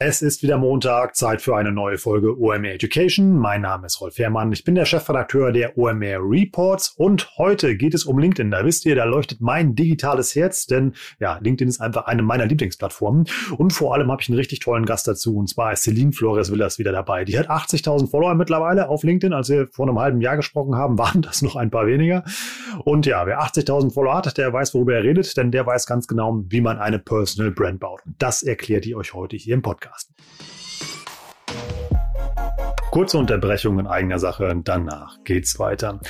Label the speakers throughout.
Speaker 1: Es ist wieder Montag, Zeit für eine neue Folge OMR Education. Mein Name ist Rolf Herrmann, ich bin der Chefredakteur der OMR Reports und heute geht es um LinkedIn. Da wisst ihr, da leuchtet mein digitales Herz, denn ja, LinkedIn ist einfach eine meiner Lieblingsplattformen und vor allem habe ich einen richtig tollen Gast dazu und zwar ist Celine Flores Villas wieder dabei. Die hat 80.000 Follower mittlerweile auf LinkedIn. Als wir vor einem halben Jahr gesprochen haben, waren das noch ein paar weniger. Und ja, wer 80.000 Follower hat, der weiß, worüber er redet, denn der weiß ganz genau, wie man eine Personal Brand baut. Das erklärt ihr euch heute hier im Podcast. Podcast. Kurze Unterbrechung in eigener Sache, danach geht's weiter.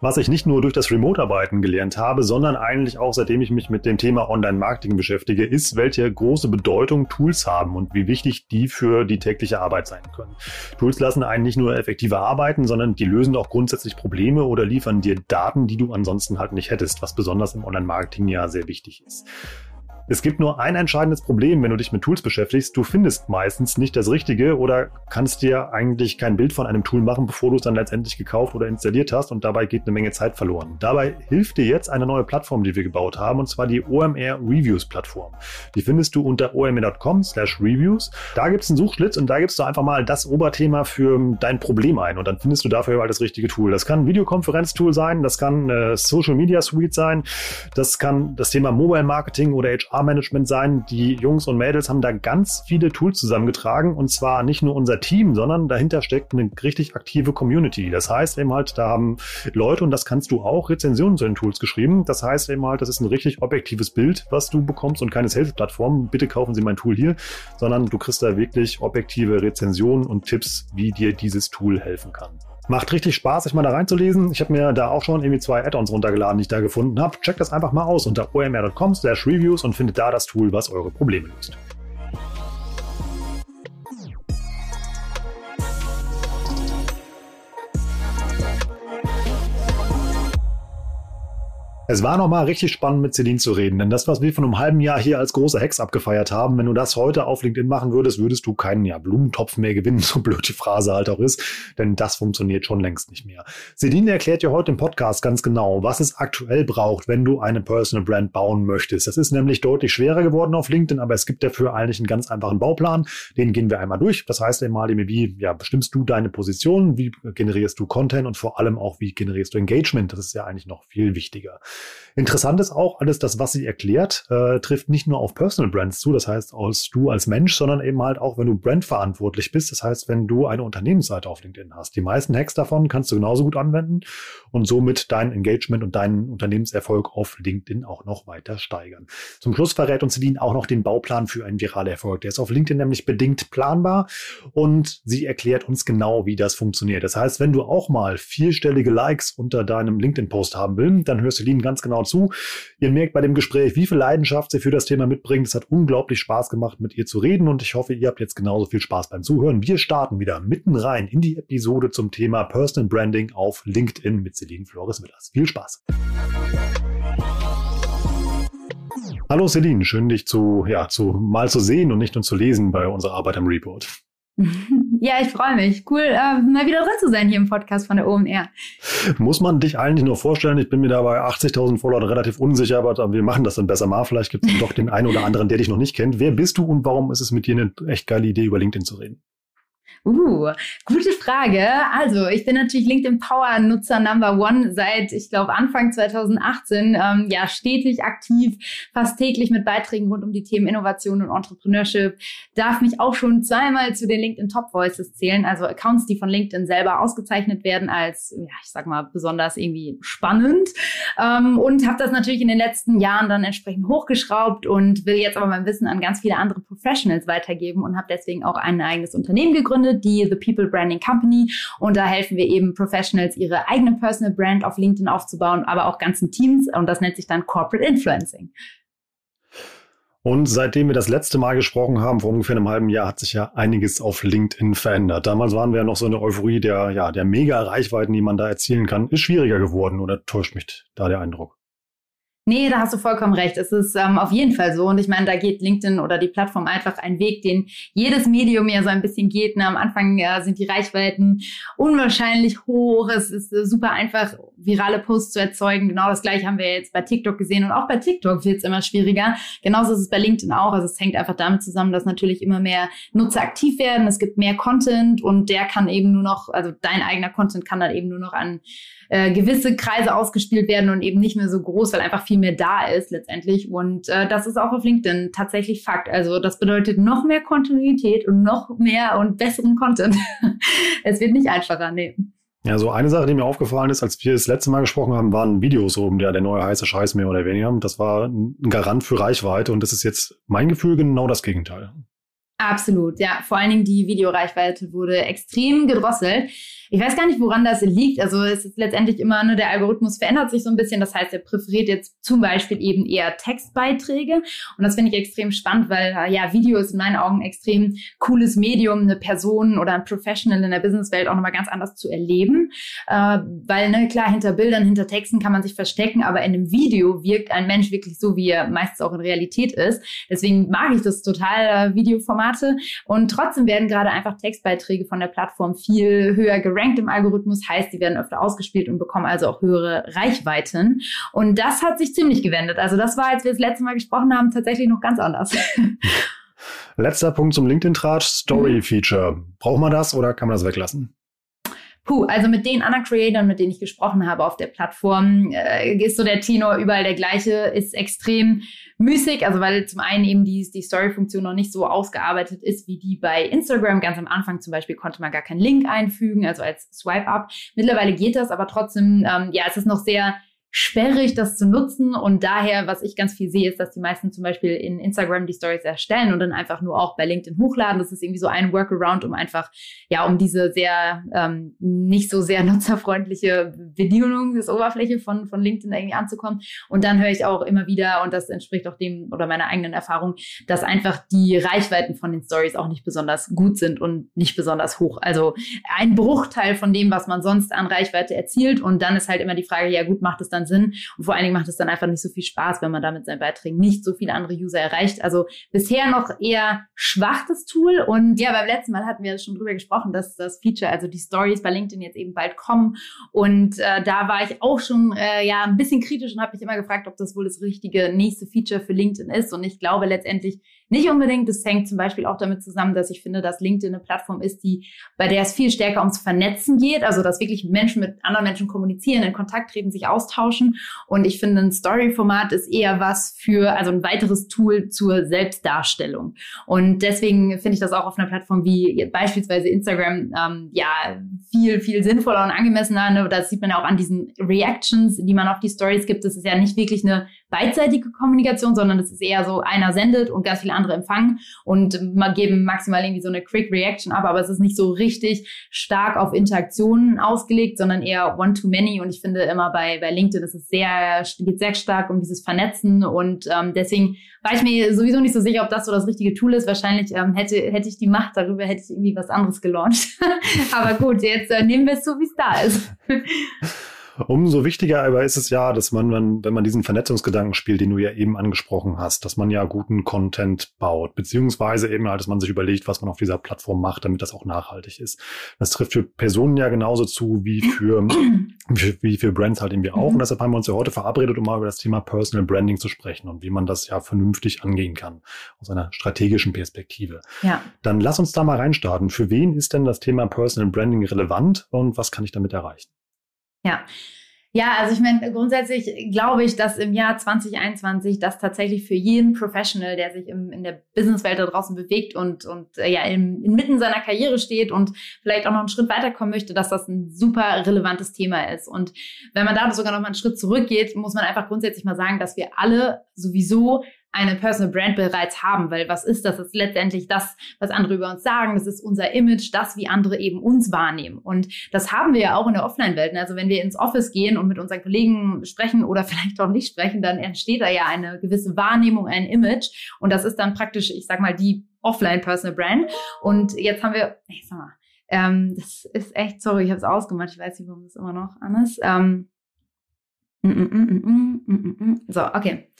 Speaker 1: Was ich nicht nur durch das Remote-Arbeiten gelernt habe, sondern eigentlich auch seitdem ich mich mit dem Thema Online-Marketing beschäftige, ist, welche große Bedeutung Tools haben und wie wichtig die für die tägliche Arbeit sein können. Tools lassen einen nicht nur effektiver arbeiten, sondern die lösen auch grundsätzlich Probleme oder liefern dir Daten, die du ansonsten halt nicht hättest, was besonders im Online-Marketing ja sehr wichtig ist. Es gibt nur ein entscheidendes Problem, wenn du dich mit Tools beschäftigst. Du findest meistens nicht das Richtige oder kannst dir eigentlich kein Bild von einem Tool machen, bevor du es dann letztendlich gekauft oder installiert hast und dabei geht eine Menge Zeit verloren. Dabei hilft dir jetzt eine neue Plattform, die wir gebaut haben, und zwar die OMR Reviews Plattform. Die findest du unter omr.com slash reviews. Da gibt es einen Suchschlitz und da gibst du einfach mal das Oberthema für dein Problem ein und dann findest du dafür halt das richtige Tool. Das kann ein Videokonferenztool sein, das kann eine Social Media Suite sein, das kann das Thema Mobile Marketing oder HR HR-Management sein. Die Jungs und Mädels haben da ganz viele Tools zusammengetragen und zwar nicht nur unser Team, sondern dahinter steckt eine richtig aktive Community. Das heißt eben halt, da haben Leute und das kannst du auch Rezensionen zu den Tools geschrieben. Das heißt eben halt, das ist ein richtig objektives Bild, was du bekommst und keine Sales-Plattform. Bitte kaufen Sie mein Tool hier, sondern du kriegst da wirklich objektive Rezensionen und Tipps, wie dir dieses Tool helfen kann. Macht richtig Spaß, sich mal da reinzulesen. Ich habe mir da auch schon irgendwie zwei Add-ons runtergeladen, die ich da gefunden habe. Checkt das einfach mal aus unter omr.com slash reviews und findet da das Tool, was eure Probleme löst. Es war nochmal richtig spannend, mit Celine zu reden, denn das, was wir von einem halben Jahr hier als große Hex abgefeiert haben, wenn du das heute auf LinkedIn machen würdest, würdest du keinen ja, Blumentopf mehr gewinnen, so blöd die Phrase halt auch ist, denn das funktioniert schon längst nicht mehr. Celine erklärt dir heute im Podcast ganz genau, was es aktuell braucht, wenn du eine Personal Brand bauen möchtest. Das ist nämlich deutlich schwerer geworden auf LinkedIn, aber es gibt dafür eigentlich einen ganz einfachen Bauplan, den gehen wir einmal durch. Das heißt einmal, wie ja, bestimmst du deine Position, wie generierst du Content und vor allem auch, wie generierst du Engagement. Das ist ja eigentlich noch viel wichtiger. Interessant ist auch, alles das, was sie erklärt, äh, trifft nicht nur auf Personal Brands zu, das heißt aus du als Mensch, sondern eben halt auch, wenn du brandverantwortlich bist, das heißt, wenn du eine Unternehmensseite auf LinkedIn hast. Die meisten Hacks davon kannst du genauso gut anwenden und somit dein Engagement und deinen Unternehmenserfolg auf LinkedIn auch noch weiter steigern. Zum Schluss verrät uns Celine auch noch den Bauplan für einen viralen Erfolg. Der ist auf LinkedIn nämlich bedingt planbar und sie erklärt uns genau, wie das funktioniert. Das heißt, wenn du auch mal vierstellige Likes unter deinem LinkedIn-Post haben willst, dann hörst du Celine ganz genau zu. Ihr merkt bei dem Gespräch, wie viel Leidenschaft sie für das Thema mitbringt. Es hat unglaublich Spaß gemacht, mit ihr zu reden und ich hoffe, ihr habt jetzt genauso viel Spaß beim Zuhören. Wir starten wieder mitten rein in die Episode zum Thema Personal Branding auf LinkedIn mit Celine Flores Willers. Viel Spaß! Hallo Celine, schön dich zu, ja, zu mal zu sehen und nicht nur zu lesen bei unserer Arbeit am Report.
Speaker 2: Ja, ich freue mich. Cool, äh, mal wieder drin zu sein hier im Podcast von der OMR.
Speaker 1: Muss man dich eigentlich nur vorstellen? Ich bin mir da bei 80.000 Followern relativ unsicher, aber wir machen das dann besser mal. Vielleicht gibt es doch den einen oder anderen, der dich noch nicht kennt. Wer bist du und warum ist es mit dir eine echt geile Idee, über LinkedIn zu reden?
Speaker 2: Uh, gute Frage. Also, ich bin natürlich LinkedIn Power Nutzer Number One seit, ich glaube, Anfang 2018. Ähm, ja, stetig aktiv, fast täglich mit Beiträgen rund um die Themen Innovation und Entrepreneurship. Darf mich auch schon zweimal zu den LinkedIn Top Voices zählen, also Accounts, die von LinkedIn selber ausgezeichnet werden als, ja, ich sag mal, besonders irgendwie spannend. Ähm, und habe das natürlich in den letzten Jahren dann entsprechend hochgeschraubt und will jetzt aber mein Wissen an ganz viele andere Professionals weitergeben und habe deswegen auch ein eigenes Unternehmen gegründet die The People Branding Company. Und da helfen wir eben Professionals, ihre eigene Personal Brand auf LinkedIn aufzubauen, aber auch ganzen Teams. Und das nennt sich dann Corporate Influencing.
Speaker 1: Und seitdem wir das letzte Mal gesprochen haben, vor ungefähr einem halben Jahr, hat sich ja einiges auf LinkedIn verändert. Damals waren wir ja noch so eine Euphorie der, ja, der mega Reichweiten, die man da erzielen kann. Ist schwieriger geworden oder täuscht mich da der Eindruck?
Speaker 2: Nee, da hast du vollkommen recht. Es ist ähm, auf jeden Fall so. Und ich meine, da geht LinkedIn oder die Plattform einfach einen Weg, den jedes Medium ja so ein bisschen geht. Ne? Am Anfang ja, sind die Reichweiten unwahrscheinlich hoch. Es ist äh, super einfach, virale Posts zu erzeugen. Genau das gleiche haben wir jetzt bei TikTok gesehen. Und auch bei TikTok wird es immer schwieriger. Genauso ist es bei LinkedIn auch. Also es hängt einfach damit zusammen, dass natürlich immer mehr Nutzer aktiv werden. Es gibt mehr Content und der kann eben nur noch, also dein eigener Content kann dann eben nur noch an äh, gewisse Kreise ausgespielt werden und eben nicht mehr so groß, weil einfach viel mehr da ist letztendlich. Und äh, das ist auch auf LinkedIn tatsächlich Fakt. Also das bedeutet noch mehr Kontinuität und noch mehr und besseren Content. es wird nicht einfacher, nee.
Speaker 1: Ja, so eine Sache, die mir aufgefallen ist, als wir das letzte Mal gesprochen haben, waren Videos oben, der, der neue heiße Scheiß mehr oder weniger. Das war ein Garant für Reichweite und das ist jetzt mein Gefühl genau das Gegenteil.
Speaker 2: Absolut, ja. Vor allen Dingen die Videoreichweite wurde extrem gedrosselt. Ich weiß gar nicht, woran das liegt. Also es ist letztendlich immer, ne, der Algorithmus verändert sich so ein bisschen. Das heißt, er präferiert jetzt zum Beispiel eben eher Textbeiträge. Und das finde ich extrem spannend, weil äh, ja, Video ist in meinen Augen ein extrem cooles Medium, eine Person oder ein Professional in der Businesswelt auch nochmal ganz anders zu erleben. Äh, weil, ne, klar, hinter Bildern, hinter Texten kann man sich verstecken, aber in einem Video wirkt ein Mensch wirklich so, wie er meistens auch in Realität ist. Deswegen mag ich das total, äh, Videoformate. Und trotzdem werden gerade einfach Textbeiträge von der Plattform viel höher gerankt gerankt im Algorithmus, heißt, die werden öfter ausgespielt und bekommen also auch höhere Reichweiten. Und das hat sich ziemlich gewendet. Also das war, als wir das letzte Mal gesprochen haben, tatsächlich noch ganz anders.
Speaker 1: Letzter Punkt zum LinkedIn-Tratsch, Story-Feature. Braucht man das oder kann man das weglassen?
Speaker 2: Puh, also mit den anderen Creatoren, mit denen ich gesprochen habe auf der Plattform, äh, ist so der Tenor überall der gleiche, ist extrem müßig, also weil zum einen eben die, die Story-Funktion noch nicht so ausgearbeitet ist wie die bei Instagram. Ganz am Anfang zum Beispiel konnte man gar keinen Link einfügen, also als Swipe-Up. Mittlerweile geht das, aber trotzdem, ähm, ja, es ist noch sehr sperrig, das zu nutzen. Und daher, was ich ganz viel sehe, ist, dass die meisten zum Beispiel in Instagram die Stories erstellen und dann einfach nur auch bei LinkedIn hochladen. Das ist irgendwie so ein Workaround, um einfach, ja, um diese sehr ähm, nicht so sehr nutzerfreundliche Bedienung des Oberfläche von, von LinkedIn irgendwie anzukommen. Und dann höre ich auch immer wieder, und das entspricht auch dem oder meiner eigenen Erfahrung, dass einfach die Reichweiten von den Stories auch nicht besonders gut sind und nicht besonders hoch. Also ein Bruchteil von dem, was man sonst an Reichweite erzielt. Und dann ist halt immer die Frage, ja gut, macht es dann dann Sinn. Und vor allen Dingen macht es dann einfach nicht so viel Spaß, wenn man damit seinen Beiträgen nicht so viele andere User erreicht. Also bisher noch eher schwach das Tool. Und ja, beim letzten Mal hatten wir schon drüber gesprochen, dass das Feature, also die Stories bei LinkedIn jetzt eben bald kommen. Und äh, da war ich auch schon äh, ja ein bisschen kritisch und habe mich immer gefragt, ob das wohl das richtige nächste Feature für LinkedIn ist. Und ich glaube letztendlich nicht unbedingt. Das hängt zum Beispiel auch damit zusammen, dass ich finde, dass LinkedIn eine Plattform ist, die, bei der es viel stärker ums Vernetzen geht. Also, dass wirklich Menschen mit anderen Menschen kommunizieren, in Kontakt treten, sich austauschen. Und ich finde, ein Story-Format ist eher was für, also ein weiteres Tool zur Selbstdarstellung. Und deswegen finde ich das auch auf einer Plattform wie beispielsweise Instagram, ähm, ja, viel, viel sinnvoller und angemessener. Ne? Das sieht man ja auch an diesen Reactions, die man auf die Stories gibt. Das ist ja nicht wirklich eine beidseitige Kommunikation, sondern es ist eher so, einer sendet und ganz viele andere empfangen und mal geben maximal irgendwie so eine Quick Reaction ab, aber es ist nicht so richtig stark auf Interaktionen ausgelegt, sondern eher One-to-Many und ich finde immer bei, bei LinkedIn ist es sehr, geht sehr stark um dieses Vernetzen und ähm, deswegen war ich mir sowieso nicht so sicher, ob das so das richtige Tool ist. Wahrscheinlich ähm, hätte, hätte ich die Macht darüber, hätte ich irgendwie was anderes gelauncht. aber gut, jetzt äh, nehmen wir es so, wie es da ist.
Speaker 1: Umso wichtiger aber ist es ja, dass man, man, wenn man diesen Vernetzungsgedanken spielt, den du ja eben angesprochen hast, dass man ja guten Content baut, beziehungsweise eben halt, dass man sich überlegt, was man auf dieser Plattform macht, damit das auch nachhaltig ist. Das trifft für Personen ja genauso zu wie für, wie für Brands halt irgendwie auch. Und deshalb haben wir uns ja heute verabredet, um mal über das Thema Personal Branding zu sprechen und wie man das ja vernünftig angehen kann aus einer strategischen Perspektive. Ja. Dann lass uns da mal reinstarten. Für wen ist denn das Thema Personal Branding relevant und was kann ich damit erreichen?
Speaker 2: Ja. Ja, also ich meine, grundsätzlich glaube ich, dass im Jahr 2021 das tatsächlich für jeden Professional, der sich im, in der Businesswelt da draußen bewegt und, und äh, ja im, inmitten seiner Karriere steht und vielleicht auch noch einen Schritt weiterkommen möchte, dass das ein super relevantes Thema ist. Und wenn man da sogar noch mal einen Schritt zurückgeht, muss man einfach grundsätzlich mal sagen, dass wir alle sowieso eine Personal Brand bereits haben, weil was ist das? Das ist letztendlich das, was andere über uns sagen. Das ist unser Image, das, wie andere eben uns wahrnehmen. Und das haben wir ja auch in der Offline-Welt. Also wenn wir ins Office gehen und mit unseren Kollegen sprechen oder vielleicht auch nicht sprechen, dann entsteht da ja eine gewisse Wahrnehmung, ein Image. Und das ist dann praktisch, ich sag mal, die Offline-Personal Brand. Und jetzt haben wir, ich sag mal, ähm, das ist echt, sorry, ich habe es ausgemacht, ich weiß nicht, warum das immer noch an ist. Ähm, Mm, mm, mm, so, okay.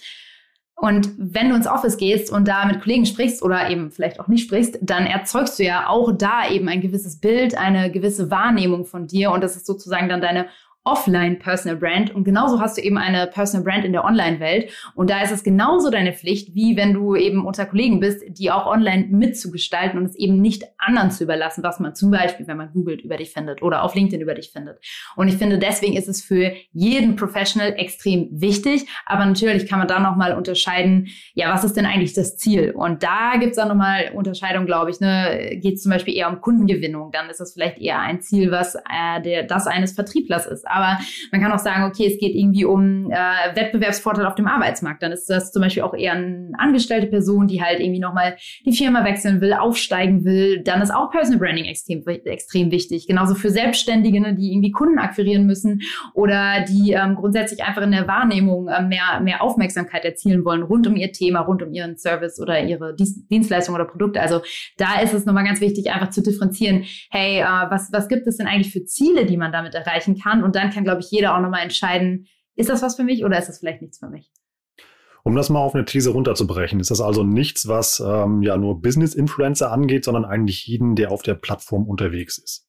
Speaker 2: Und wenn du ins Office gehst und da mit Kollegen sprichst oder eben vielleicht auch nicht sprichst, dann erzeugst du ja auch da eben ein gewisses Bild, eine gewisse Wahrnehmung von dir und das ist sozusagen dann deine Offline Personal Brand und genauso hast du eben eine Personal Brand in der Online-Welt und da ist es genauso deine Pflicht, wie wenn du eben unter Kollegen bist, die auch online mitzugestalten und es eben nicht anderen zu überlassen, was man zum Beispiel, wenn man googelt, über dich findet oder auf LinkedIn über dich findet. Und ich finde, deswegen ist es für jeden Professional extrem wichtig, aber natürlich kann man da nochmal unterscheiden, ja, was ist denn eigentlich das Ziel? Und da gibt es dann nochmal Unterscheidung, glaube ich, ne? geht es zum Beispiel eher um Kundengewinnung, dann ist das vielleicht eher ein Ziel, was äh, der, das eines Vertrieblers ist aber man kann auch sagen, okay, es geht irgendwie um äh, Wettbewerbsvorteil auf dem Arbeitsmarkt. Dann ist das zum Beispiel auch eher eine angestellte Person, die halt irgendwie nochmal die Firma wechseln will, aufsteigen will. Dann ist auch Personal Branding extrem, extrem wichtig. Genauso für Selbstständige, ne, die irgendwie Kunden akquirieren müssen oder die ähm, grundsätzlich einfach in der Wahrnehmung äh, mehr, mehr Aufmerksamkeit erzielen wollen rund um ihr Thema, rund um ihren Service oder ihre Dienstleistung oder Produkte. Also da ist es nochmal ganz wichtig, einfach zu differenzieren, hey, äh, was, was gibt es denn eigentlich für Ziele, die man damit erreichen kann? Und dann kann, glaube ich, jeder auch nochmal entscheiden, ist das was für mich oder ist das vielleicht nichts für mich?
Speaker 1: Um das mal auf eine These runterzubrechen, ist das also nichts, was ähm, ja nur Business-Influencer angeht, sondern eigentlich jeden, der auf der Plattform unterwegs ist.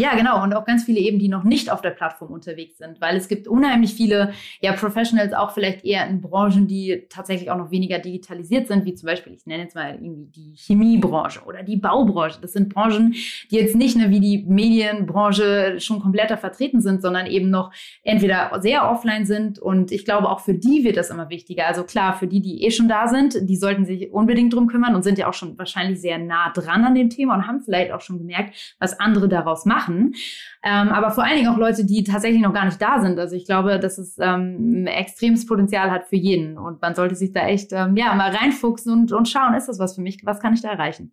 Speaker 2: Ja, genau. Und auch ganz viele eben, die noch nicht auf der Plattform unterwegs sind, weil es gibt unheimlich viele ja, Professionals, auch vielleicht eher in Branchen, die tatsächlich auch noch weniger digitalisiert sind, wie zum Beispiel, ich nenne jetzt mal irgendwie die Chemiebranche oder die Baubranche. Das sind Branchen, die jetzt nicht ne, wie die Medienbranche schon kompletter vertreten sind, sondern eben noch entweder sehr offline sind. Und ich glaube, auch für die wird das immer wichtiger. Also klar, für die, die eh schon da sind, die sollten sich unbedingt drum kümmern und sind ja auch schon wahrscheinlich sehr nah dran an dem Thema und haben vielleicht auch schon gemerkt, was andere daraus machen machen. Ähm, aber vor allen Dingen auch Leute, die tatsächlich noch gar nicht da sind. Also ich glaube, dass es ähm, extremes Potenzial hat für jeden. Und man sollte sich da echt ähm, ja, mal reinfuchsen und, und schauen, ist das was für mich? Was kann ich da erreichen?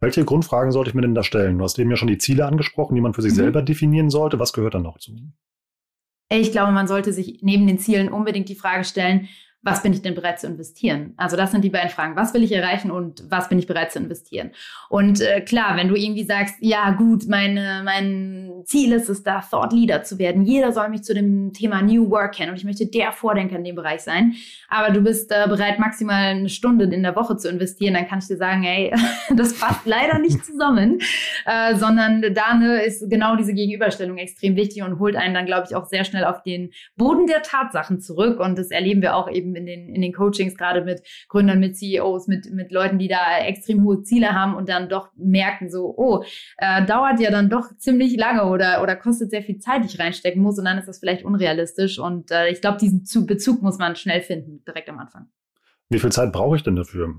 Speaker 1: Welche Grundfragen sollte ich mir denn da stellen? Du hast eben ja schon die Ziele angesprochen, die man für sich mhm. selber definieren sollte. Was gehört da noch zu?
Speaker 2: Ich glaube, man sollte sich neben den Zielen unbedingt die Frage stellen, was bin ich denn bereit zu investieren? Also das sind die beiden Fragen. Was will ich erreichen und was bin ich bereit zu investieren? Und äh, klar, wenn du irgendwie sagst, ja gut, meine, mein Ziel ist es da, Thought Leader zu werden. Jeder soll mich zu dem Thema New Work kennen und ich möchte der Vordenker in dem Bereich sein. Aber du bist äh, bereit, maximal eine Stunde in der Woche zu investieren, dann kann ich dir sagen, hey, das passt leider nicht zusammen, äh, sondern da ne, ist genau diese Gegenüberstellung extrem wichtig und holt einen dann, glaube ich, auch sehr schnell auf den Boden der Tatsachen zurück. Und das erleben wir auch eben eben in den, in den Coachings, gerade mit Gründern, mit CEOs, mit, mit Leuten, die da extrem hohe Ziele haben und dann doch merken, so, oh, äh, dauert ja dann doch ziemlich lange oder, oder kostet sehr viel Zeit, die ich reinstecken muss und dann ist das vielleicht unrealistisch. Und äh, ich glaube, diesen Bezug muss man schnell finden, direkt am Anfang.
Speaker 1: Wie viel Zeit brauche ich denn dafür?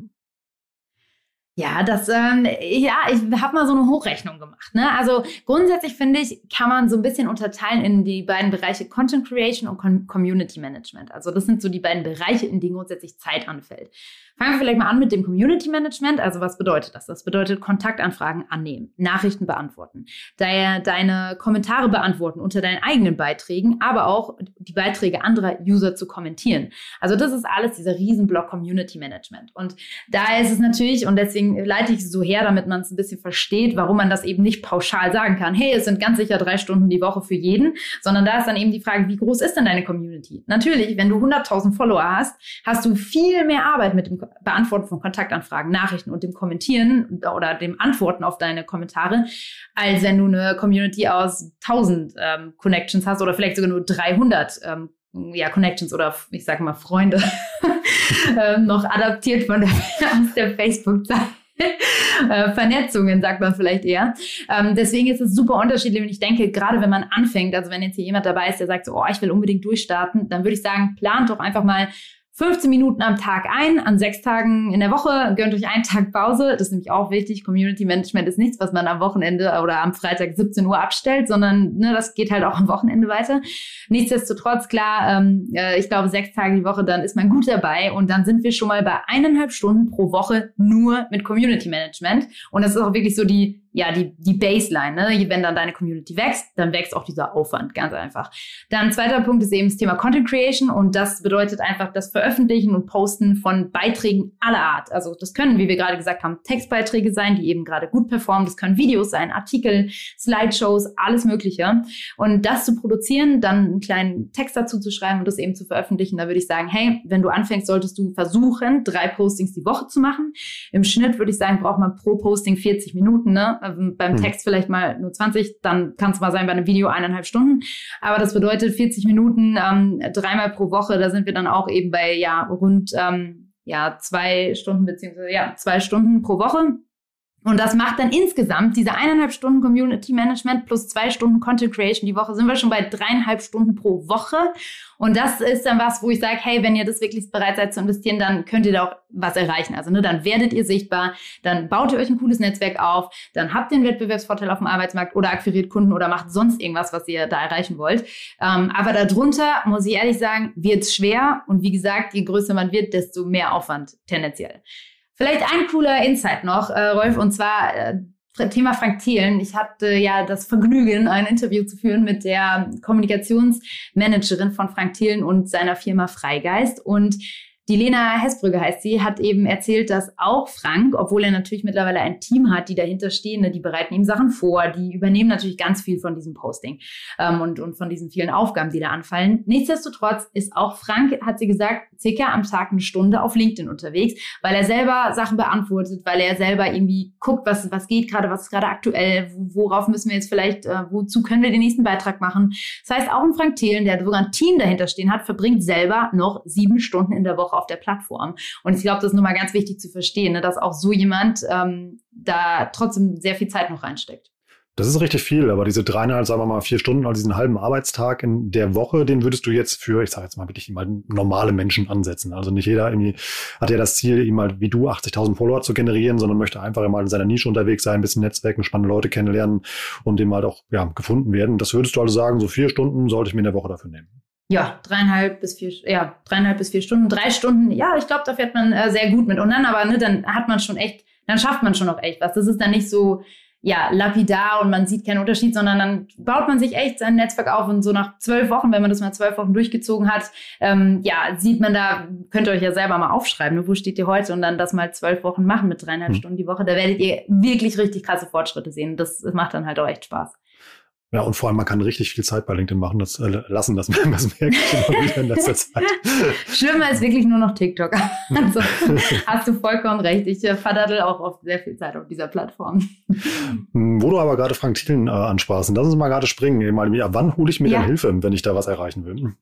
Speaker 2: Ja, das, ähm, ja, ich habe mal so eine Hochrechnung gemacht. Ne? Also grundsätzlich finde ich, kann man so ein bisschen unterteilen in die beiden Bereiche Content Creation und Com Community Management. Also das sind so die beiden Bereiche, in denen grundsätzlich Zeit anfällt. Fangen wir vielleicht mal an mit dem Community Management. Also was bedeutet das? Das bedeutet Kontaktanfragen annehmen, Nachrichten beantworten, deine Kommentare beantworten unter deinen eigenen Beiträgen, aber auch die Beiträge anderer User zu kommentieren. Also das ist alles dieser Riesenblock Community Management. Und da ist es natürlich, und deswegen leite ich es so her, damit man es ein bisschen versteht, warum man das eben nicht pauschal sagen kann, hey, es sind ganz sicher drei Stunden die Woche für jeden, sondern da ist dann eben die Frage, wie groß ist denn deine Community? Natürlich, wenn du 100.000 Follower hast, hast du viel mehr Arbeit mit dem Beantworten von Kontaktanfragen, Nachrichten und dem Kommentieren oder dem Antworten auf deine Kommentare, als wenn du eine Community aus 1000 ähm, Connections hast oder vielleicht sogar nur 300 ähm, ja, Connections oder ich sage mal Freunde ähm, noch adaptiert von der, aus der Facebook-Seite. Äh, Vernetzungen, sagt man vielleicht eher. Ähm, deswegen ist es super unterschiedlich und ich denke, gerade wenn man anfängt, also wenn jetzt hier jemand dabei ist, der sagt so, oh, ich will unbedingt durchstarten, dann würde ich sagen, plant doch einfach mal 15 Minuten am Tag ein, an sechs Tagen in der Woche, gönnt euch einen Tag Pause. Das ist nämlich auch wichtig. Community Management ist nichts, was man am Wochenende oder am Freitag 17 Uhr abstellt, sondern ne, das geht halt auch am Wochenende weiter. Nichtsdestotrotz, klar, ähm, äh, ich glaube, sechs Tage die Woche, dann ist man gut dabei und dann sind wir schon mal bei eineinhalb Stunden pro Woche nur mit Community Management. Und das ist auch wirklich so die ja, die, die Baseline. Ne? Wenn dann deine Community wächst, dann wächst auch dieser Aufwand, ganz einfach. Dann zweiter Punkt ist eben das Thema Content Creation und das bedeutet einfach das Veröffentlichen und Posten von Beiträgen aller Art. Also das können, wie wir gerade gesagt haben, Textbeiträge sein, die eben gerade gut performen. Das können Videos sein, Artikel, Slideshows, alles Mögliche. Und das zu produzieren, dann einen kleinen Text dazu zu schreiben und das eben zu veröffentlichen, da würde ich sagen, hey, wenn du anfängst, solltest du versuchen, drei Postings die Woche zu machen. Im Schnitt würde ich sagen, braucht man pro Posting 40 Minuten. Ne? Ähm, beim hm. Text vielleicht mal nur 20, dann kann es mal sein bei einem Video eineinhalb Stunden. Aber das bedeutet 40 Minuten ähm, dreimal pro Woche. Da sind wir dann auch eben bei ja rund ähm, ja zwei Stunden beziehungsweise ja zwei Stunden pro Woche. Und das macht dann insgesamt diese eineinhalb Stunden Community Management plus zwei Stunden Content Creation die Woche, sind wir schon bei dreieinhalb Stunden pro Woche. Und das ist dann was, wo ich sage, hey, wenn ihr das wirklich bereit seid zu investieren, dann könnt ihr da auch was erreichen. Also ne, dann werdet ihr sichtbar, dann baut ihr euch ein cooles Netzwerk auf, dann habt ihr einen Wettbewerbsvorteil auf dem Arbeitsmarkt oder akquiriert Kunden oder macht sonst irgendwas, was ihr da erreichen wollt. Ähm, aber darunter, muss ich ehrlich sagen, wird es schwer. Und wie gesagt, je größer man wird, desto mehr Aufwand tendenziell. Vielleicht ein cooler Insight noch, äh, Rolf, und zwar äh, Thema Frank Thielen. Ich hatte ja das Vergnügen, ein Interview zu führen mit der Kommunikationsmanagerin von Frank Thielen und seiner Firma Freigeist. Und die Lena Hessbrügge heißt sie, hat eben erzählt, dass auch Frank, obwohl er natürlich mittlerweile ein Team hat, die dahinter stehen, ne, die bereiten ihm Sachen vor, die übernehmen natürlich ganz viel von diesem Posting ähm, und, und von diesen vielen Aufgaben, die da anfallen. Nichtsdestotrotz ist auch Frank, hat sie gesagt, circa am Tag eine Stunde auf LinkedIn unterwegs, weil er selber Sachen beantwortet, weil er selber irgendwie guckt, was, was geht gerade, was ist gerade aktuell, worauf müssen wir jetzt vielleicht, äh, wozu können wir den nächsten Beitrag machen. Das heißt, auch ein Frank Thelen, der sogar ein Team dahinter stehen hat, verbringt selber noch sieben Stunden in der Woche auf der Plattform. Und ich glaube, das ist nun mal ganz wichtig zu verstehen, ne, dass auch so jemand ähm, da trotzdem sehr viel Zeit noch reinsteckt.
Speaker 1: Das ist richtig viel, aber diese dreieinhalb, sagen wir mal vier Stunden, also diesen halben Arbeitstag in der Woche, den würdest du jetzt für, ich sage jetzt mal wirklich mal normale Menschen ansetzen. Also nicht jeder irgendwie hat ja das Ziel, ihm mal wie du 80.000 Follower zu generieren, sondern möchte einfach mal in seiner Nische unterwegs sein, ein bisschen Netzwerken, spannende Leute kennenlernen und dem halt auch ja, gefunden werden. Das würdest du also sagen, so vier Stunden sollte ich mir in der Woche dafür nehmen.
Speaker 2: Ja, dreieinhalb bis vier, ja, dreieinhalb bis vier Stunden, drei Stunden. Ja, ich glaube, da fährt man äh, sehr gut mit. Und dann aber, ne, dann hat man schon echt, dann schafft man schon auch echt was. Das ist dann nicht so, ja, lapidar und man sieht keinen Unterschied, sondern dann baut man sich echt sein Netzwerk auf und so nach zwölf Wochen, wenn man das mal zwölf Wochen durchgezogen hat, ähm, ja, sieht man da, könnt ihr euch ja selber mal aufschreiben, ne, wo steht ihr heute und dann das mal zwölf Wochen machen mit dreieinhalb mhm. Stunden die Woche, da werdet ihr wirklich richtig krasse Fortschritte sehen. Das, das macht dann halt auch echt Spaß.
Speaker 1: Ja, und vor allem, man kann richtig viel Zeit bei LinkedIn machen, das äh, lassen, das, das merke ich immer wieder in letzter Zeit.
Speaker 2: Schlimmer ist wirklich nur noch TikTok. Also hast du vollkommen recht. Ich äh, verdattel auch oft sehr viel Zeit auf dieser Plattform.
Speaker 1: Wo du aber gerade Frank Thielen äh, ansprachst, lass uns mal gerade springen. Mal, wann hole ich mir ja. denn Hilfe, wenn ich da was erreichen will?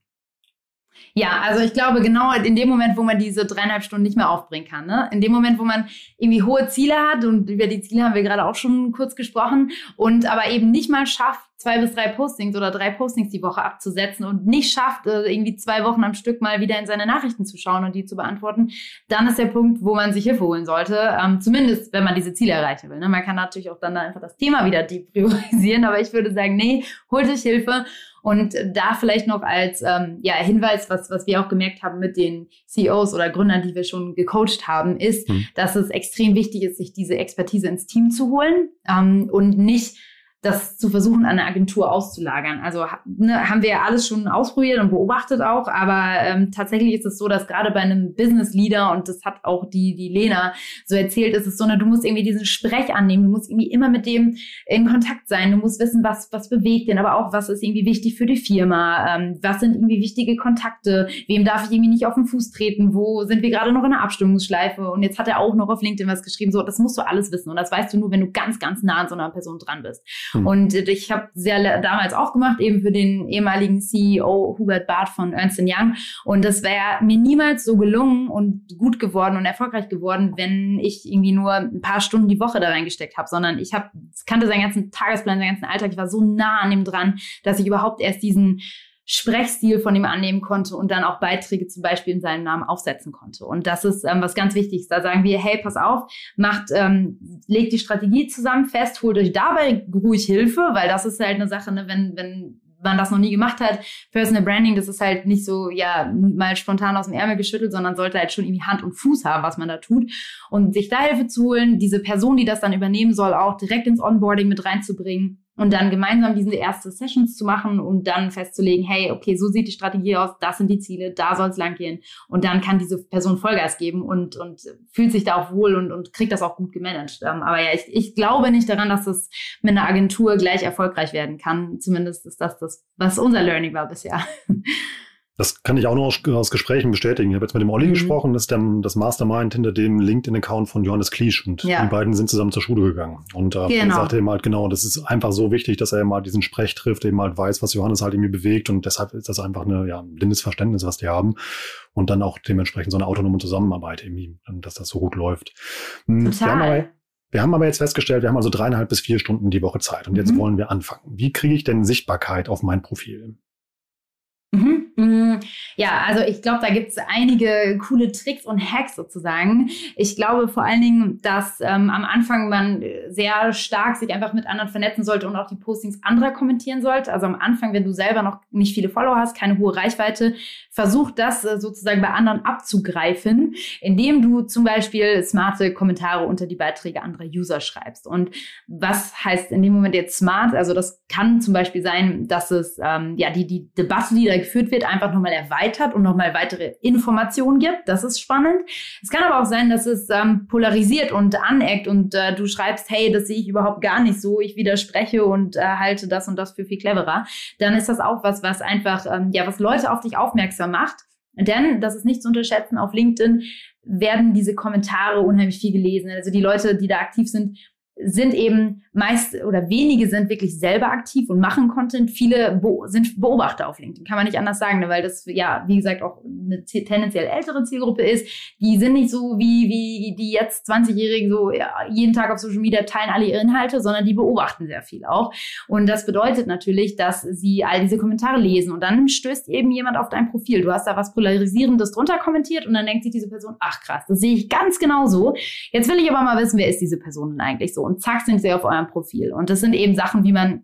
Speaker 2: Ja, also ich glaube genau in dem Moment, wo man diese dreieinhalb Stunden nicht mehr aufbringen kann, ne? in dem Moment, wo man irgendwie hohe Ziele hat und über die Ziele haben wir gerade auch schon kurz gesprochen und aber eben nicht mal schafft, zwei bis drei Postings oder drei Postings die Woche abzusetzen und nicht schafft, äh, irgendwie zwei Wochen am Stück mal wieder in seine Nachrichten zu schauen und die zu beantworten, dann ist der Punkt, wo man sich Hilfe holen sollte. Ähm, zumindest, wenn man diese Ziele erreichen will. Ne? Man kann natürlich auch dann da einfach das Thema wieder depriorisieren, aber ich würde sagen, nee, holt euch Hilfe. Und da vielleicht noch als ähm, ja, Hinweis, was, was wir auch gemerkt haben mit den CEOs oder Gründern, die wir schon gecoacht haben, ist, hm. dass es extrem wichtig ist, sich diese Expertise ins Team zu holen ähm, und nicht das zu versuchen, an eine Agentur auszulagern. Also ne, haben wir ja alles schon ausprobiert und beobachtet auch, aber ähm, tatsächlich ist es so, dass gerade bei einem Business Leader, und das hat auch die, die Lena so erzählt, ist es so, ne, du musst irgendwie diesen Sprech annehmen, du musst irgendwie immer mit dem in Kontakt sein, du musst wissen, was, was bewegt den, aber auch, was ist irgendwie wichtig für die Firma, ähm, was sind irgendwie wichtige Kontakte, wem darf ich irgendwie nicht auf den Fuß treten, wo sind wir gerade noch in der Abstimmungsschleife und jetzt hat er auch noch auf LinkedIn was geschrieben, so, das musst du alles wissen und das weißt du nur, wenn du ganz, ganz nah an so einer Person dran bist. Mhm. Und ich habe sehr damals auch gemacht, eben für den ehemaligen CEO Hubert Barth von Ernst Young. Und das wäre mir niemals so gelungen und gut geworden und erfolgreich geworden, wenn ich irgendwie nur ein paar Stunden die Woche da reingesteckt habe, sondern ich habe kannte seinen ganzen Tagesplan, seinen ganzen Alltag. Ich war so nah an ihm dran, dass ich überhaupt erst diesen Sprechstil von ihm annehmen konnte und dann auch Beiträge zum Beispiel in seinem Namen aufsetzen konnte. Und das ist ähm, was ganz Wichtiges. Da sagen wir, hey, pass auf, macht, ähm, legt die Strategie zusammen fest, holt euch dabei ruhig Hilfe, weil das ist halt eine Sache, ne, wenn, wenn man das noch nie gemacht hat, Personal Branding, das ist halt nicht so, ja, mal spontan aus dem Ärmel geschüttelt, sondern sollte halt schon irgendwie Hand und Fuß haben, was man da tut. Und sich da Hilfe zu holen, diese Person, die das dann übernehmen soll, auch direkt ins Onboarding mit reinzubringen und dann gemeinsam diese erste Sessions zu machen und dann festzulegen, hey, okay, so sieht die Strategie aus, das sind die Ziele, da soll es lang gehen. Und dann kann diese Person Vollgas geben und, und fühlt sich da auch wohl und, und kriegt das auch gut gemanagt. Ähm, aber ja, ich, ich glaube nicht daran, dass es mit einer Agentur gleich erfolgreich werden kann. Zumindest ist das das, was unser Learning war bisher.
Speaker 1: Das kann ich auch nur aus, aus Gesprächen bestätigen. Ich habe jetzt mit dem Olli mhm. gesprochen, das ist der, das Mastermind hinter dem LinkedIn-Account von Johannes Kliesch und ja. die beiden sind zusammen zur Schule gegangen. Und äh, genau. er sagte eben halt genau, das ist einfach so wichtig, dass er mal diesen Sprech trifft, eben halt weiß, was Johannes halt irgendwie bewegt und deshalb ist das einfach eine, ja, ein blindes Verständnis, was die haben und dann auch dementsprechend so eine autonome Zusammenarbeit irgendwie, dass das so gut läuft. Hm, Total. Wir haben aber, wir haben aber jetzt festgestellt, wir haben also dreieinhalb bis vier Stunden die Woche Zeit und jetzt mhm. wollen wir anfangen. Wie kriege ich denn Sichtbarkeit auf mein Profil?
Speaker 2: Ja, also ich glaube, da gibt es einige coole Tricks und Hacks sozusagen. Ich glaube vor allen Dingen, dass ähm, am Anfang man sehr stark sich einfach mit anderen vernetzen sollte und auch die Postings anderer kommentieren sollte. Also am Anfang, wenn du selber noch nicht viele Follower hast, keine hohe Reichweite, versuch das äh, sozusagen bei anderen abzugreifen, indem du zum Beispiel smarte Kommentare unter die Beiträge anderer User schreibst. Und was heißt in dem Moment jetzt smart? Also das kann zum Beispiel sein, dass es ähm, ja die, die Debatte, die da geführt wird, einfach nochmal erweitert und nochmal weitere Informationen gibt. Das ist spannend. Es kann aber auch sein, dass es ähm, polarisiert und aneckt und äh, du schreibst, hey, das sehe ich überhaupt gar nicht so, ich widerspreche und äh, halte das und das für viel cleverer. Dann ist das auch was, was einfach, ähm, ja, was Leute auf dich aufmerksam macht. Denn, das ist nicht zu unterschätzen, auf LinkedIn werden diese Kommentare unheimlich viel gelesen. Also die Leute, die da aktiv sind, sind eben meist oder wenige sind wirklich selber aktiv und machen Content. Viele sind Beobachter auf LinkedIn, kann man nicht anders sagen, ne? weil das ja, wie gesagt, auch eine tendenziell ältere Zielgruppe ist. Die sind nicht so wie, wie die jetzt 20-Jährigen so ja, jeden Tag auf Social Media teilen alle ihre Inhalte, sondern die beobachten sehr viel auch. Und das bedeutet natürlich, dass sie all diese Kommentare lesen und dann stößt eben jemand auf dein Profil. Du hast da was Polarisierendes drunter kommentiert und dann denkt sich diese Person, ach krass, das sehe ich ganz genau so. Jetzt will ich aber mal wissen, wer ist diese Person denn eigentlich so? Und zack, sind sie auf eurem Profil. Und das sind eben Sachen, wie man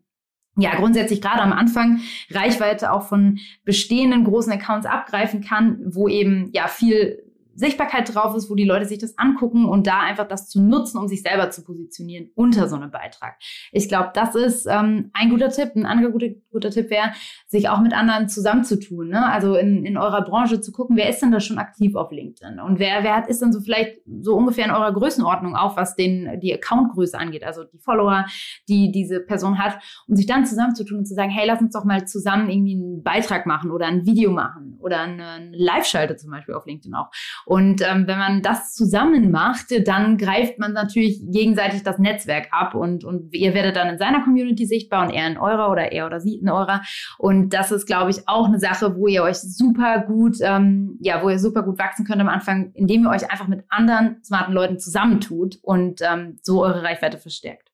Speaker 2: ja, grundsätzlich gerade am Anfang Reichweite auch von bestehenden großen Accounts abgreifen kann, wo eben ja viel Sichtbarkeit drauf ist, wo die Leute sich das angucken und da einfach das zu nutzen, um sich selber zu positionieren unter so einem Beitrag. Ich glaube, das ist ähm, ein guter Tipp. Ein anderer guter, guter Tipp wäre, sich auch mit anderen zusammenzutun. Ne? Also in, in eurer Branche zu gucken, wer ist denn da schon aktiv auf LinkedIn und wer, wer hat, ist dann so vielleicht so ungefähr in eurer Größenordnung auch, was den, die Accountgröße angeht, also die Follower, die diese Person hat und sich dann zusammenzutun und zu sagen, hey, lass uns doch mal zusammen irgendwie einen Beitrag machen oder ein Video machen oder eine Live-Schalte zum Beispiel auf LinkedIn auch und ähm, wenn man das zusammen macht, dann greift man natürlich gegenseitig das Netzwerk ab und, und ihr werdet dann in seiner Community sichtbar und er in eurer oder er oder sie in eurer. Und das ist, glaube ich, auch eine Sache, wo ihr euch super gut, ähm, ja, wo ihr super gut wachsen könnt am Anfang, indem ihr euch einfach mit anderen smarten Leuten zusammentut und ähm, so eure Reichweite verstärkt.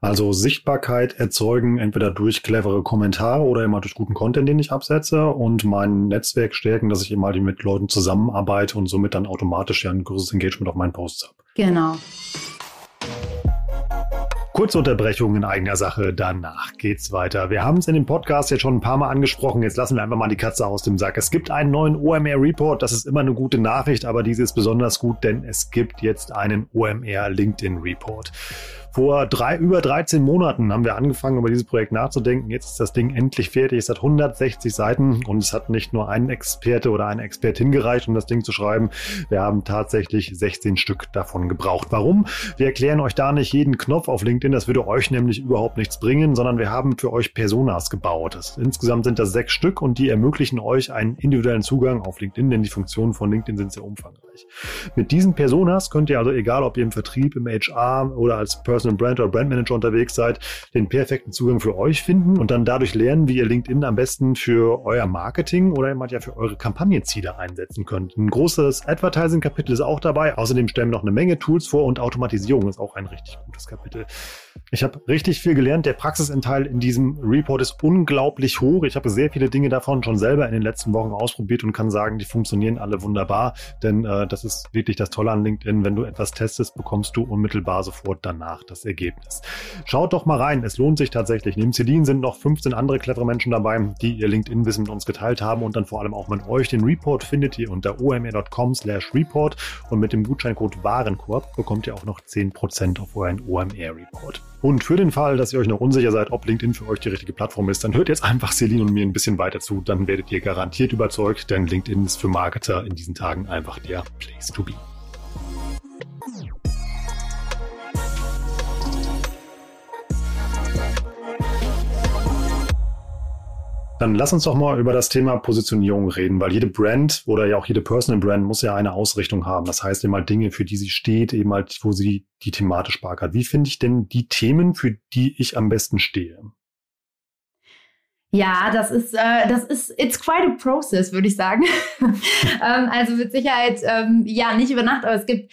Speaker 1: Also Sichtbarkeit erzeugen entweder durch clevere Kommentare oder immer durch guten Content, den ich absetze und mein Netzwerk stärken, dass ich immer mit Leuten zusammenarbeite und somit dann automatisch ja ein größeres Engagement auf meinen Posts habe.
Speaker 2: Genau.
Speaker 1: Kurze Unterbrechung in eigener Sache, danach geht's weiter. Wir haben es in dem Podcast jetzt schon ein paar Mal angesprochen, jetzt lassen wir einfach mal die Katze aus dem Sack. Es gibt einen neuen OMR-Report, das ist immer eine gute Nachricht, aber diese ist besonders gut, denn es gibt jetzt einen OMR LinkedIn Report. Vor drei, über 13 Monaten haben wir angefangen, über dieses Projekt nachzudenken. Jetzt ist das Ding endlich fertig. Es hat 160 Seiten und es hat nicht nur einen Experte oder eine Expertin gereicht, um das Ding zu schreiben. Wir haben tatsächlich 16 Stück davon gebraucht. Warum? Wir erklären euch da nicht jeden Knopf auf LinkedIn. Das würde euch nämlich überhaupt nichts bringen, sondern wir haben für euch Personas gebaut. Insgesamt sind das sechs Stück und die ermöglichen euch einen individuellen Zugang auf LinkedIn, denn die Funktionen von LinkedIn sind sehr umfangreich. Mit diesen Personas könnt ihr also, egal ob ihr im Vertrieb, im HR oder als Person Personal Brand oder Brandmanager unterwegs seid, den perfekten Zugang für euch finden und dann dadurch lernen, wie ihr LinkedIn am besten für euer Marketing oder immer ja für eure Kampagnenziele einsetzen könnt. Ein großes Advertising-Kapitel ist auch dabei. Außerdem stellen wir noch eine Menge Tools vor und Automatisierung ist auch ein richtig gutes Kapitel. Ich habe richtig viel gelernt. Der Praxisanteil in diesem Report ist unglaublich hoch. Ich habe sehr viele Dinge davon schon selber in den letzten Wochen ausprobiert und kann sagen, die funktionieren alle wunderbar. Denn äh, das ist wirklich das Tolle an LinkedIn. Wenn du etwas testest, bekommst du unmittelbar sofort danach das Ergebnis. Schaut doch mal rein, es lohnt sich tatsächlich. Neben Celine sind noch 15 andere clevere Menschen dabei, die ihr LinkedIn-Wissen mit uns geteilt haben und dann vor allem auch mit euch. Den Report findet ihr unter omr.com slash report und mit dem Gutscheincode Warenkorb bekommt ihr auch noch 10% auf euren OMR-Report. Und für den Fall, dass ihr euch noch unsicher seid, ob LinkedIn für euch die richtige Plattform ist, dann hört jetzt einfach Celine und mir ein bisschen weiter zu, dann werdet ihr garantiert überzeugt, denn LinkedIn ist für Marketer in diesen Tagen einfach der Place to be. Dann lass uns doch mal über das Thema Positionierung reden, weil jede Brand oder ja auch jede Personal Brand muss ja eine Ausrichtung haben. Das heißt eben halt Dinge, für die sie steht, eben halt, wo sie die thematisch hat. Wie finde ich denn die Themen, für die ich am besten stehe?
Speaker 2: Ja, das ist, äh, das ist, it's quite a process, würde ich sagen. ähm, also mit Sicherheit, ähm, ja, nicht über Nacht, aber es gibt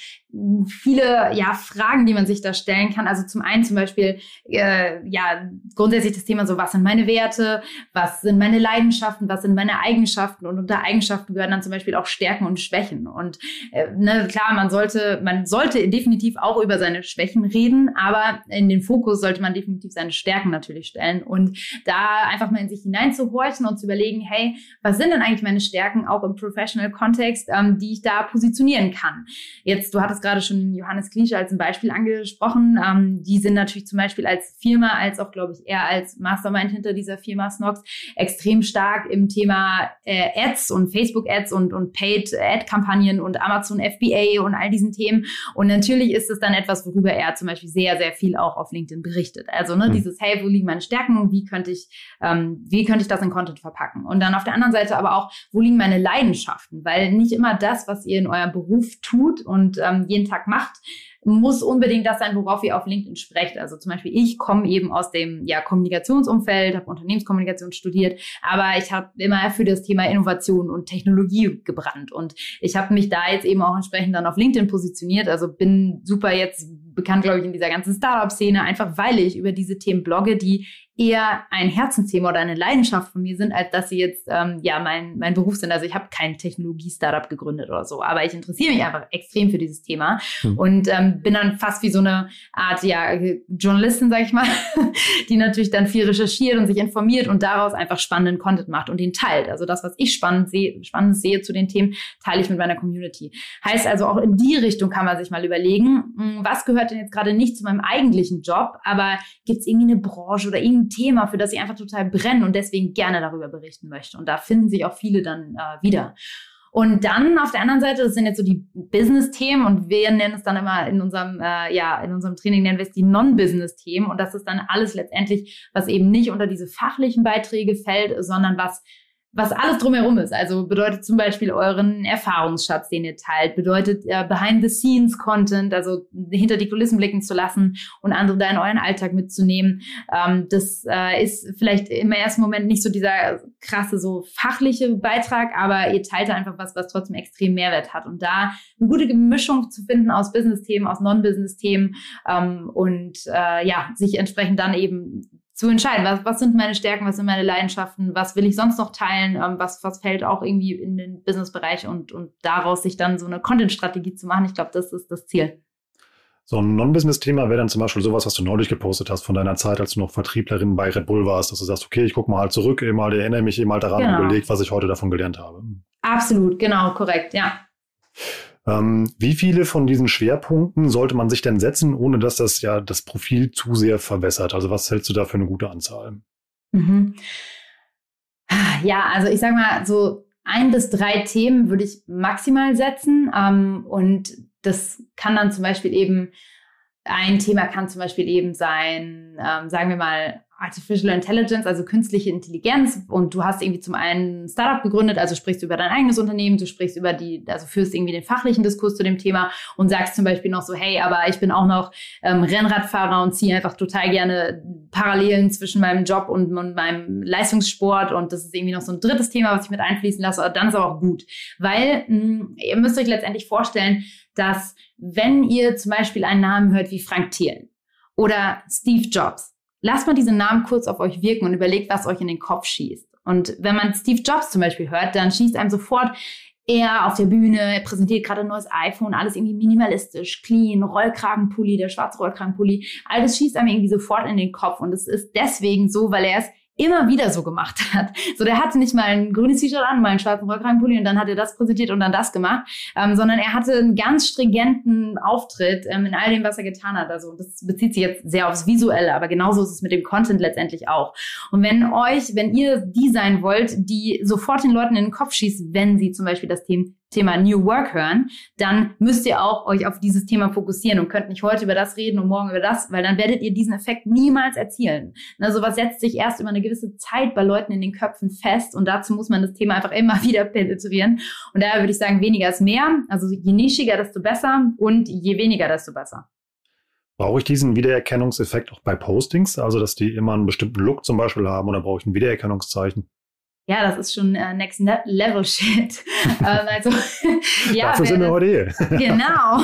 Speaker 2: viele ja, Fragen, die man sich da stellen kann. Also zum einen zum Beispiel, äh, ja, grundsätzlich das Thema so, was sind meine Werte, was sind meine Leidenschaften, was sind meine Eigenschaften und unter Eigenschaften gehören dann zum Beispiel auch Stärken und Schwächen. Und äh, ne, klar, man sollte, man sollte definitiv auch über seine Schwächen reden, aber in den Fokus sollte man definitiv seine Stärken natürlich stellen und da einfach mal in sich hineinzuhorchen und zu überlegen, hey, was sind denn eigentlich meine Stärken auch im Professional Kontext, ähm, die ich da positionieren kann? Jetzt, du hattest gerade schon Johannes Klische als ein Beispiel angesprochen. Ähm, die sind natürlich zum Beispiel als Firma, als auch, glaube ich, eher als Mastermind hinter dieser Firma Snox extrem stark im Thema äh, Ads und Facebook-Ads und, und Paid-Ad-Kampagnen und Amazon FBA und all diesen Themen. Und natürlich ist es dann etwas, worüber er zum Beispiel sehr, sehr viel auch auf LinkedIn berichtet. Also ne, mhm. dieses, hey, wo liegen meine Stärken? Wie könnte ich, ähm, wie könnte ich das in Content verpacken? Und dann auf der anderen Seite aber auch, wo liegen meine Leidenschaften? Weil nicht immer das, was ihr in eurem Beruf tut und ähm, jeden Tag macht, muss unbedingt das sein, worauf ihr auf LinkedIn sprecht. Also zum Beispiel, ich komme eben aus dem ja, Kommunikationsumfeld, habe Unternehmenskommunikation studiert, aber ich habe immer für das Thema Innovation und Technologie gebrannt. Und ich habe mich da jetzt eben auch entsprechend dann auf LinkedIn positioniert. Also bin super jetzt bekannt, glaube ich, in dieser ganzen Startup-Szene, einfach weil ich über diese Themen blogge, die eher ein Herzensthema oder eine Leidenschaft von mir sind, als dass sie jetzt ähm, ja mein, mein Beruf sind. Also ich habe kein Technologie-Startup gegründet oder so, aber ich interessiere mich einfach extrem für dieses Thema mhm. und ähm, bin dann fast wie so eine Art ja Journalistin, sage ich mal, die natürlich dann viel recherchiert und sich informiert und daraus einfach spannenden Content macht und den teilt. Also das, was ich spannend sehe, spannend sehe zu den Themen, teile ich mit meiner Community. Heißt also auch in die Richtung kann man sich mal überlegen, hm, was gehört denn jetzt gerade nicht zu meinem eigentlichen Job, aber gibt es irgendwie eine Branche oder irgendwie ein Thema, für das ich einfach total brenne und deswegen gerne darüber berichten möchte. Und da finden sich auch viele dann äh, wieder. Und dann auf der anderen Seite, das sind jetzt so die Business-Themen und wir nennen es dann immer in unserem, äh, ja, in unserem Training nennen wir es die Non-Business-Themen. Und das ist dann alles letztendlich, was eben nicht unter diese fachlichen Beiträge fällt, sondern was was alles drumherum ist. Also bedeutet zum Beispiel euren Erfahrungsschatz, den ihr teilt, bedeutet äh, Behind-the-Scenes-Content, also hinter die Kulissen blicken zu lassen und andere da in euren Alltag mitzunehmen. Ähm, das äh, ist vielleicht im ersten Moment nicht so dieser krasse, so fachliche Beitrag, aber ihr teilt einfach was, was trotzdem extrem Mehrwert hat. Und da eine gute Mischung zu finden aus Business-Themen, aus Non-Business-Themen ähm, und äh, ja, sich entsprechend dann eben zu entscheiden, was, was sind meine Stärken, was sind meine Leidenschaften, was will ich sonst noch teilen, ähm, was, was fällt auch irgendwie in den Businessbereich und, und daraus sich dann so eine Content-Strategie zu machen. Ich glaube, das ist das Ziel.
Speaker 1: So ein Non-Business-Thema wäre dann zum Beispiel sowas, was du neulich gepostet hast von deiner Zeit, als du noch Vertrieblerin bei Red Bull warst, dass du sagst, okay, ich gucke mal halt zurück, mal, erinnere mich eben mal daran genau. und überlege, was ich heute davon gelernt habe.
Speaker 2: Absolut, genau, korrekt, ja.
Speaker 1: Ähm, wie viele von diesen Schwerpunkten sollte man sich denn setzen, ohne dass das ja das Profil zu sehr verwässert? Also was hältst du da für eine gute Anzahl?
Speaker 2: Mhm. Ja, also ich sage mal, so ein bis drei Themen würde ich maximal setzen. Ähm, und das kann dann zum Beispiel eben, ein Thema kann zum Beispiel eben sein, ähm, sagen wir mal, Artificial Intelligence, also künstliche Intelligenz. Und du hast irgendwie zum einen ein Startup gegründet, also sprichst über dein eigenes Unternehmen, du sprichst über die, also führst irgendwie den fachlichen Diskurs zu dem Thema und sagst zum Beispiel noch so, hey, aber ich bin auch noch ähm, Rennradfahrer und ziehe einfach total gerne Parallelen zwischen meinem Job und, und, meinem Leistungssport. Und das ist irgendwie noch so ein drittes Thema, was ich mit einfließen lasse. Aber dann ist aber auch gut. Weil mh, hm, ihr müsst euch letztendlich vorstellen, dass wenn ihr zum Beispiel einen Namen hört wie Frank Thielen oder Steve Jobs, lasst mal diese Namen kurz auf euch wirken und überlegt, was euch in den Kopf schießt. Und wenn man Steve Jobs zum Beispiel hört, dann schießt einem sofort er auf der Bühne präsentiert gerade ein neues iPhone, alles irgendwie minimalistisch, clean, Rollkragenpulli, der schwarze Rollkragenpulli. Alles schießt einem irgendwie sofort in den Kopf. Und es ist deswegen so, weil er es immer wieder so gemacht hat. So, der hatte nicht mal ein grünes T-Shirt an, mal einen schwarzen Rollkragenpulli und dann hat er das präsentiert und dann das gemacht, ähm, sondern er hatte einen ganz stringenten Auftritt ähm, in all dem, was er getan hat. Also das bezieht sich jetzt sehr aufs Visuelle, aber genauso ist es mit dem Content letztendlich auch. Und wenn euch, wenn ihr die sein wollt, die sofort den Leuten in den Kopf schießt, wenn sie zum Beispiel das Thema Thema New Work hören, dann müsst ihr auch euch auf dieses Thema fokussieren und könnt nicht heute über das reden und morgen über das, weil dann werdet ihr diesen Effekt niemals erzielen. Also was setzt sich erst über eine gewisse Zeit bei Leuten in den Köpfen fest und dazu muss man das Thema einfach immer wieder penetrieren. Und daher würde ich sagen, weniger ist mehr. Also je nischiger, desto besser und je weniger, desto besser.
Speaker 1: Brauche ich diesen Wiedererkennungseffekt auch bei Postings? Also, dass die immer einen bestimmten Look zum Beispiel haben oder brauche ich ein Wiedererkennungszeichen?
Speaker 2: Ja, das ist schon äh, Next ne-, Level Shit. ähm, also,
Speaker 1: ja, Dafür sind wir heute hier.
Speaker 2: genau.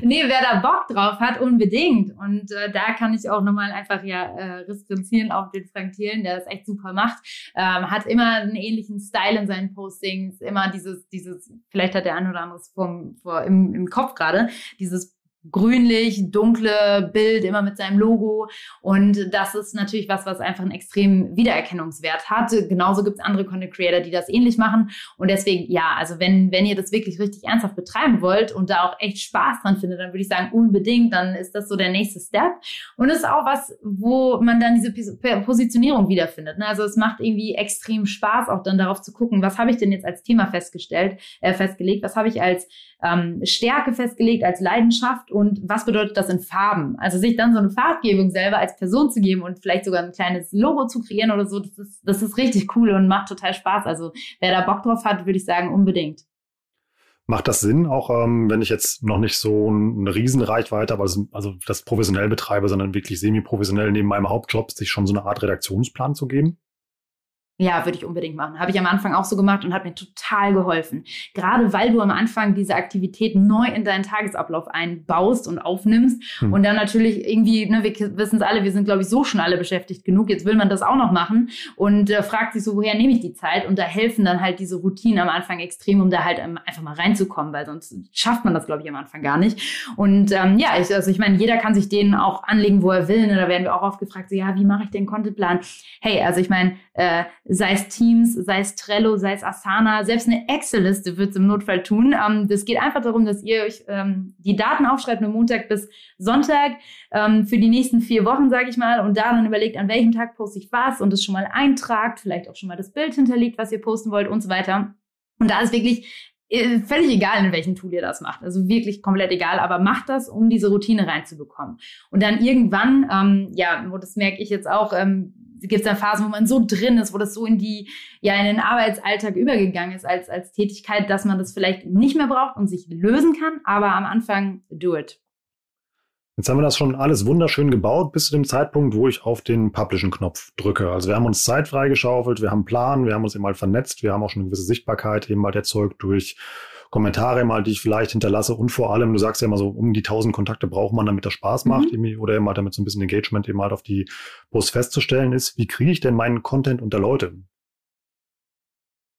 Speaker 2: nee, wer da Bock drauf hat, unbedingt. Und äh, da kann ich auch nochmal einfach ja äh, referenzieren auf den Frank Thielen, der das echt super macht. Ähm, hat immer einen ähnlichen Style in seinen Postings, immer dieses, dieses, vielleicht hat der ein oder andere vom, vor, im, im Kopf gerade, dieses grünlich, dunkle Bild, immer mit seinem Logo. Und das ist natürlich was, was einfach einen extremen Wiedererkennungswert hat. Genauso gibt es andere Content Creator, die das ähnlich machen. Und deswegen, ja, also wenn, wenn ihr das wirklich richtig ernsthaft betreiben wollt und da auch echt Spaß dran findet, dann würde ich sagen, unbedingt, dann ist das so der nächste Step. Und es ist auch was, wo man dann diese Positionierung wiederfindet. Ne? Also es macht irgendwie extrem Spaß, auch dann darauf zu gucken, was habe ich denn jetzt als Thema festgestellt, äh, festgelegt, was habe ich als ähm, Stärke festgelegt, als Leidenschaft und was bedeutet das in Farben? Also sich dann so eine Farbgebung selber als Person zu geben und vielleicht sogar ein kleines Logo zu kreieren oder so, das ist, das ist richtig cool und macht total Spaß. Also wer da Bock drauf hat, würde ich sagen, unbedingt.
Speaker 1: Macht das Sinn, auch ähm, wenn ich jetzt noch nicht so eine Riesenreichweite, aber das, also das professionell betreibe, sondern wirklich semi-professionell neben meinem Hauptjob, sich schon so eine Art Redaktionsplan zu geben?
Speaker 2: Ja, würde ich unbedingt machen. Habe ich am Anfang auch so gemacht und hat mir total geholfen. Gerade weil du am Anfang diese Aktivität neu in deinen Tagesablauf einbaust und aufnimmst hm. und dann natürlich irgendwie, ne, wir wissen es alle, wir sind glaube ich so schon alle beschäftigt genug. Jetzt will man das auch noch machen und äh, fragt sich so, woher nehme ich die Zeit? Und da helfen dann halt diese Routinen am Anfang extrem, um da halt ähm, einfach mal reinzukommen, weil sonst schafft man das glaube ich am Anfang gar nicht. Und ähm, ja, ich, also ich meine, jeder kann sich den auch anlegen, wo er will. Ne? Da werden wir auch oft gefragt, so ja, wie mache ich den Contentplan? Hey, also ich meine äh, sei es Teams, sei es Trello, sei es Asana, selbst eine Excel-Liste wird es im Notfall tun. Ähm, das geht einfach darum, dass ihr euch ähm, die Daten aufschreibt, nur Montag bis Sonntag ähm, für die nächsten vier Wochen, sage ich mal, und da dann überlegt, an welchem Tag poste ich was und es schon mal eintragt, vielleicht auch schon mal das Bild hinterlegt, was ihr posten wollt und so weiter. Und da ist wirklich äh, völlig egal, in welchem Tool ihr das macht. Also wirklich komplett egal, aber macht das, um diese Routine reinzubekommen. Und dann irgendwann, ähm, ja, das merke ich jetzt auch, ähm, gibt es dann Phasen, wo man so drin ist, wo das so in die, ja, in den Arbeitsalltag übergegangen ist als, als Tätigkeit, dass man das vielleicht nicht mehr braucht und sich lösen kann, aber am Anfang do it.
Speaker 1: Jetzt haben wir das schon alles wunderschön gebaut bis zu dem Zeitpunkt, wo ich auf den Publishen-Knopf drücke. Also wir haben uns Zeit freigeschaufelt, wir haben einen Plan, wir haben uns eben mal vernetzt, wir haben auch schon eine gewisse Sichtbarkeit eben mal erzeugt durch Kommentare mal, die ich vielleicht hinterlasse und vor allem, du sagst ja immer so, um die 1000 Kontakte braucht man, damit das Spaß macht mhm. oder eben halt damit so ein bisschen Engagement eben halt auf die Post festzustellen ist. Wie kriege ich denn meinen Content unter Leute?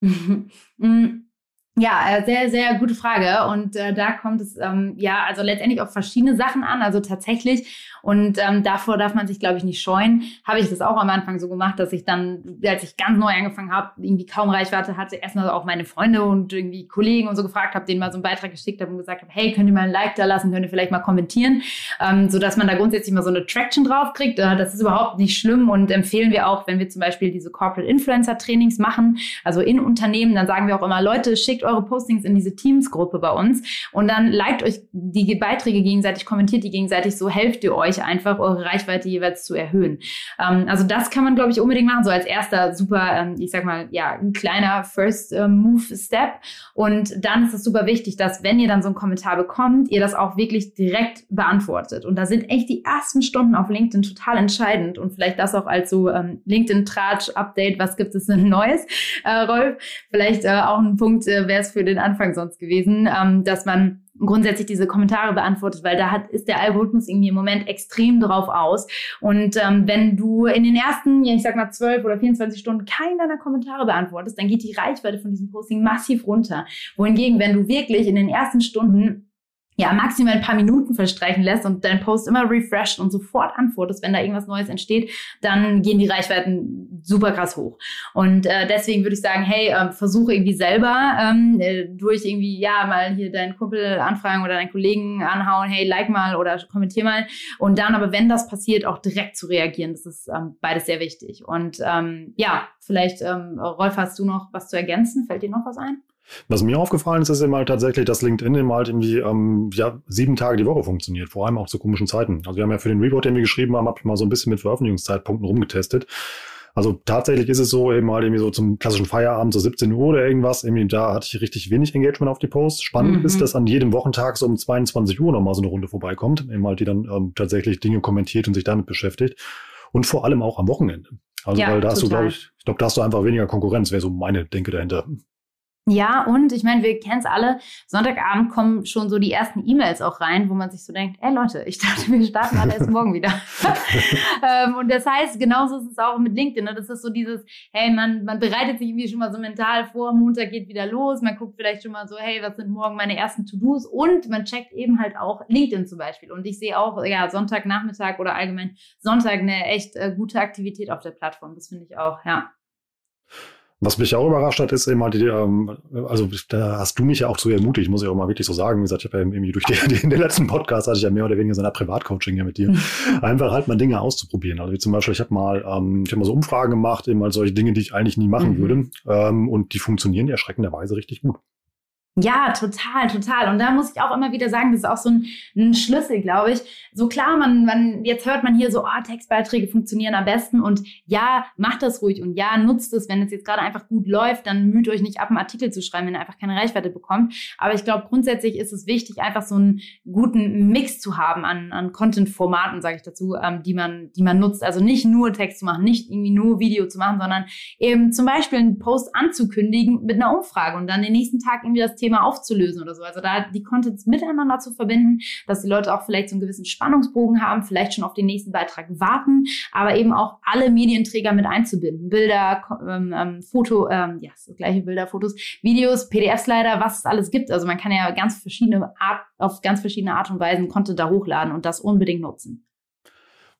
Speaker 2: Ja, äh, sehr, sehr gute Frage. Und äh, da kommt es ähm, ja also letztendlich auf verschiedene Sachen an. Also tatsächlich, und ähm, davor darf man sich, glaube ich, nicht scheuen, habe ich das auch am Anfang so gemacht, dass ich dann, als ich ganz neu angefangen habe, irgendwie kaum Reichweite hatte, erstmal auch meine Freunde und irgendwie Kollegen und so gefragt habe, denen mal so einen Beitrag geschickt habe und gesagt habe, hey, könnt ihr mal ein Like da lassen, könnt ihr vielleicht mal kommentieren, ähm, sodass man da grundsätzlich mal so eine Traction drauf kriegt. Äh, das ist überhaupt nicht schlimm und empfehlen wir auch, wenn wir zum Beispiel diese Corporate Influencer Trainings machen, also in Unternehmen, dann sagen wir auch immer, Leute, schickt eure Postings in diese Teams-Gruppe bei uns und dann liked euch die Beiträge gegenseitig, kommentiert die gegenseitig, so helft ihr euch einfach, eure Reichweite jeweils zu erhöhen. Ähm, also das kann man, glaube ich, unbedingt machen, so als erster super, ähm, ich sag mal, ja, ein kleiner First äh, Move Step. Und dann ist es super wichtig, dass wenn ihr dann so einen Kommentar bekommt, ihr das auch wirklich direkt beantwortet. Und da sind echt die ersten Stunden auf LinkedIn total entscheidend und vielleicht das auch als so ähm, LinkedIn-Tratsch-Update, was gibt es denn Neues, äh, Rolf? Vielleicht äh, auch ein Punkt äh, wäre es für den Anfang sonst gewesen, ähm, dass man grundsätzlich diese Kommentare beantwortet, weil da hat, ist der Algorithmus irgendwie im Moment extrem drauf aus. Und ähm, wenn du in den ersten, ich sag mal, 12 oder 24 Stunden keinen deiner Kommentare beantwortest, dann geht die Reichweite von diesem Posting massiv runter. Wohingegen, wenn du wirklich in den ersten Stunden ja, maximal ein paar Minuten verstreichen lässt und dein Post immer refresht und sofort antwortest, wenn da irgendwas Neues entsteht, dann gehen die Reichweiten super krass hoch. Und äh, deswegen würde ich sagen, hey, äh, versuche irgendwie selber ähm, äh, durch irgendwie, ja, mal hier deinen Kumpel anfragen oder deinen Kollegen anhauen, hey, like mal oder kommentier mal. Und dann aber, wenn das passiert, auch direkt zu reagieren. Das ist ähm, beides sehr wichtig. Und ähm, ja, vielleicht, ähm, Rolf, hast du noch was zu ergänzen? Fällt dir noch was ein?
Speaker 1: Was mir aufgefallen ist, ist eben halt tatsächlich, dass LinkedIn eben halt irgendwie ähm, ja, sieben Tage die Woche funktioniert, vor allem auch zu komischen Zeiten. Also wir haben ja für den Report, den wir geschrieben haben, habe ich mal so ein bisschen mit Veröffentlichungszeitpunkten rumgetestet. Also tatsächlich ist es so, eben halt irgendwie so zum klassischen Feierabend, so 17 Uhr oder irgendwas, irgendwie da hatte ich richtig wenig Engagement auf die Posts. Spannend mhm. ist, dass an jedem Wochentag so um 22 Uhr nochmal so eine Runde vorbeikommt, eben halt die dann ähm, tatsächlich Dinge kommentiert und sich damit beschäftigt. Und vor allem auch am Wochenende. Also ja, weil da hast total. du, glaube ich, ich glaube, da hast du einfach weniger Konkurrenz, wäre so meine Denke dahinter.
Speaker 2: Ja, und ich meine, wir kennen es alle, Sonntagabend kommen schon so die ersten E-Mails auch rein, wo man sich so denkt, ey Leute, ich dachte, wir starten alle erst morgen wieder. ähm, und das heißt, genauso ist es auch mit LinkedIn. Ne? Das ist so dieses, hey, man, man bereitet sich irgendwie schon mal so mental vor, Montag geht wieder los, man guckt vielleicht schon mal so, hey, was sind morgen meine ersten To-Dos? Und man checkt eben halt auch LinkedIn zum Beispiel. Und ich sehe auch, ja, Sonntagnachmittag oder allgemein Sonntag eine echt äh, gute Aktivität auf der Plattform. Das finde ich auch, ja.
Speaker 1: Was mich auch überrascht hat, ist immer die, ähm, also da hast du mich ja auch zu ermutigt, muss ich auch mal wirklich so sagen. Wie gesagt, ich habe ja irgendwie durch die, in den letzten Podcast hatte ich ja mehr oder weniger so eine Privatcoaching ja mit dir. Einfach halt mal Dinge auszuprobieren. Also wie zum Beispiel, ich habe mal, ähm, ich habe mal so Umfragen gemacht, eben mal solche Dinge, die ich eigentlich nie machen mhm. würde. Ähm, und die funktionieren erschreckenderweise richtig gut.
Speaker 2: Ja, total, total. Und da muss ich auch immer wieder sagen, das ist auch so ein, ein Schlüssel, glaube ich. So klar, man, man, jetzt hört man hier so, oh, Textbeiträge funktionieren am besten und ja, macht das ruhig und ja, nutzt es, wenn es jetzt gerade einfach gut läuft, dann müht euch nicht ab, einen Artikel zu schreiben, wenn ihr einfach keine Reichweite bekommt. Aber ich glaube, grundsätzlich ist es wichtig, einfach so einen guten Mix zu haben an, an Content-Formaten, sage ich dazu, ähm, die man, die man nutzt. Also nicht nur Text zu machen, nicht irgendwie nur Video zu machen, sondern eben zum Beispiel einen Post anzukündigen mit einer Umfrage und dann den nächsten Tag irgendwie das Thema aufzulösen oder so. Also da die Contents miteinander zu verbinden, dass die Leute auch vielleicht so einen gewissen Spannungsbogen haben, vielleicht schon auf den nächsten Beitrag warten, aber eben auch alle Medienträger mit einzubinden. Bilder, ähm, ähm, Foto, ähm, ja, so gleiche Bilder, Fotos, Videos, PDF-Slider, was es alles gibt. Also man kann ja ganz verschiedene Art, auf ganz verschiedene Art und Weisen Content da hochladen und das unbedingt nutzen.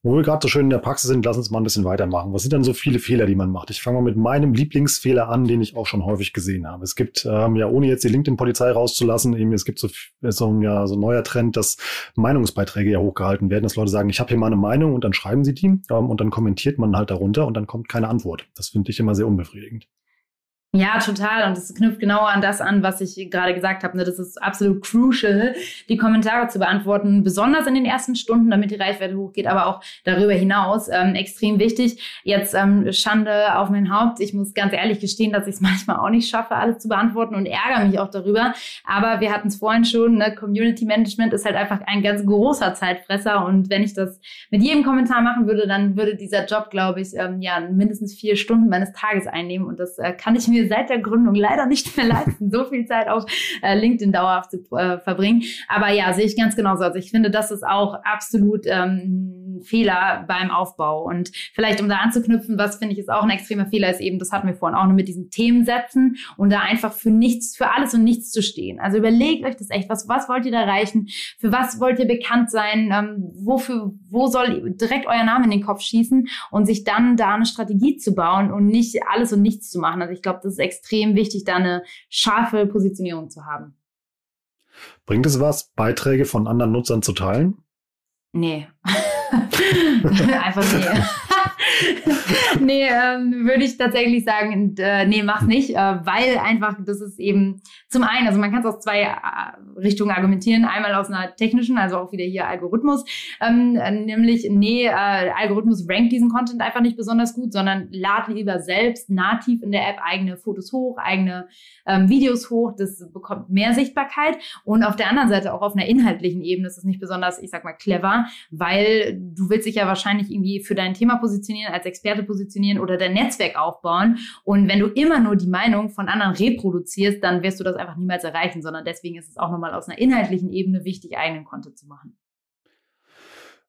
Speaker 1: Wo wir gerade so schön in der Praxis sind, lass uns mal ein bisschen weitermachen. Was sind denn so viele Fehler, die man macht? Ich fange mal mit meinem Lieblingsfehler an, den ich auch schon häufig gesehen habe. Es gibt, ähm, ja, ohne jetzt die LinkedIn-Polizei rauszulassen, eben, es gibt so, so, ein, ja, so ein neuer Trend, dass Meinungsbeiträge ja hochgehalten werden, dass Leute sagen, ich habe hier mal eine Meinung und dann schreiben sie die ähm, und dann kommentiert man halt darunter und dann kommt keine Antwort. Das finde ich immer sehr unbefriedigend.
Speaker 2: Ja, total. Und es knüpft genauer an das an, was ich gerade gesagt habe. Ne? Das ist absolut crucial, die Kommentare zu beantworten, besonders in den ersten Stunden, damit die Reichweite hochgeht, aber auch darüber hinaus ähm, extrem wichtig. Jetzt ähm, Schande auf mein Haupt. Ich muss ganz ehrlich gestehen, dass ich es manchmal auch nicht schaffe, alles zu beantworten und ärgere mich auch darüber. Aber wir hatten es vorhin schon, ne? Community Management ist halt einfach ein ganz großer Zeitfresser. Und wenn ich das mit jedem Kommentar machen würde, dann würde dieser Job, glaube ich, ähm, ja mindestens vier Stunden meines Tages einnehmen. Und das äh, kann ich mir mir seit der Gründung leider nicht mehr leisten, so viel Zeit auf äh, LinkedIn dauerhaft zu äh, verbringen. Aber ja, sehe ich ganz genauso. Also ich finde, das ist auch absolut ähm, Fehler beim Aufbau. Und vielleicht, um da anzuknüpfen, was finde ich ist auch ein extremer Fehler, ist eben, das hatten wir vorhin auch nur mit diesen Themen setzen und da einfach für nichts, für alles und nichts zu stehen. Also überlegt euch das echt, was, was wollt ihr da erreichen? Für was wollt ihr bekannt sein? Ähm, wofür, wo soll direkt euer Name in den Kopf schießen und sich dann da eine Strategie zu bauen und nicht alles und nichts zu machen? Also ich glaube, das ist extrem wichtig, da eine scharfe Positionierung zu haben.
Speaker 1: Bringt es was, Beiträge von anderen Nutzern zu teilen?
Speaker 2: Nee. Einfach nee. nee, ähm, würde ich tatsächlich sagen, äh, nee, mach's nicht, äh, weil einfach das ist eben zum einen, also man kann es aus zwei äh, Richtungen argumentieren. Einmal aus einer technischen, also auch wieder hier Algorithmus, ähm, nämlich, nee, äh, Algorithmus rankt diesen Content einfach nicht besonders gut, sondern lad lieber selbst nativ in der App eigene Fotos hoch, eigene ähm, Videos hoch. Das bekommt mehr Sichtbarkeit. Und auf der anderen Seite auch auf einer inhaltlichen Ebene ist es nicht besonders, ich sag mal, clever, weil du willst dich ja wahrscheinlich irgendwie für dein Thema positionieren positionieren, als Experte positionieren oder dein Netzwerk aufbauen. Und wenn du immer nur die Meinung von anderen reproduzierst, dann wirst du das einfach niemals erreichen, sondern deswegen ist es auch nochmal aus einer inhaltlichen Ebene wichtig, eigenen Content zu machen.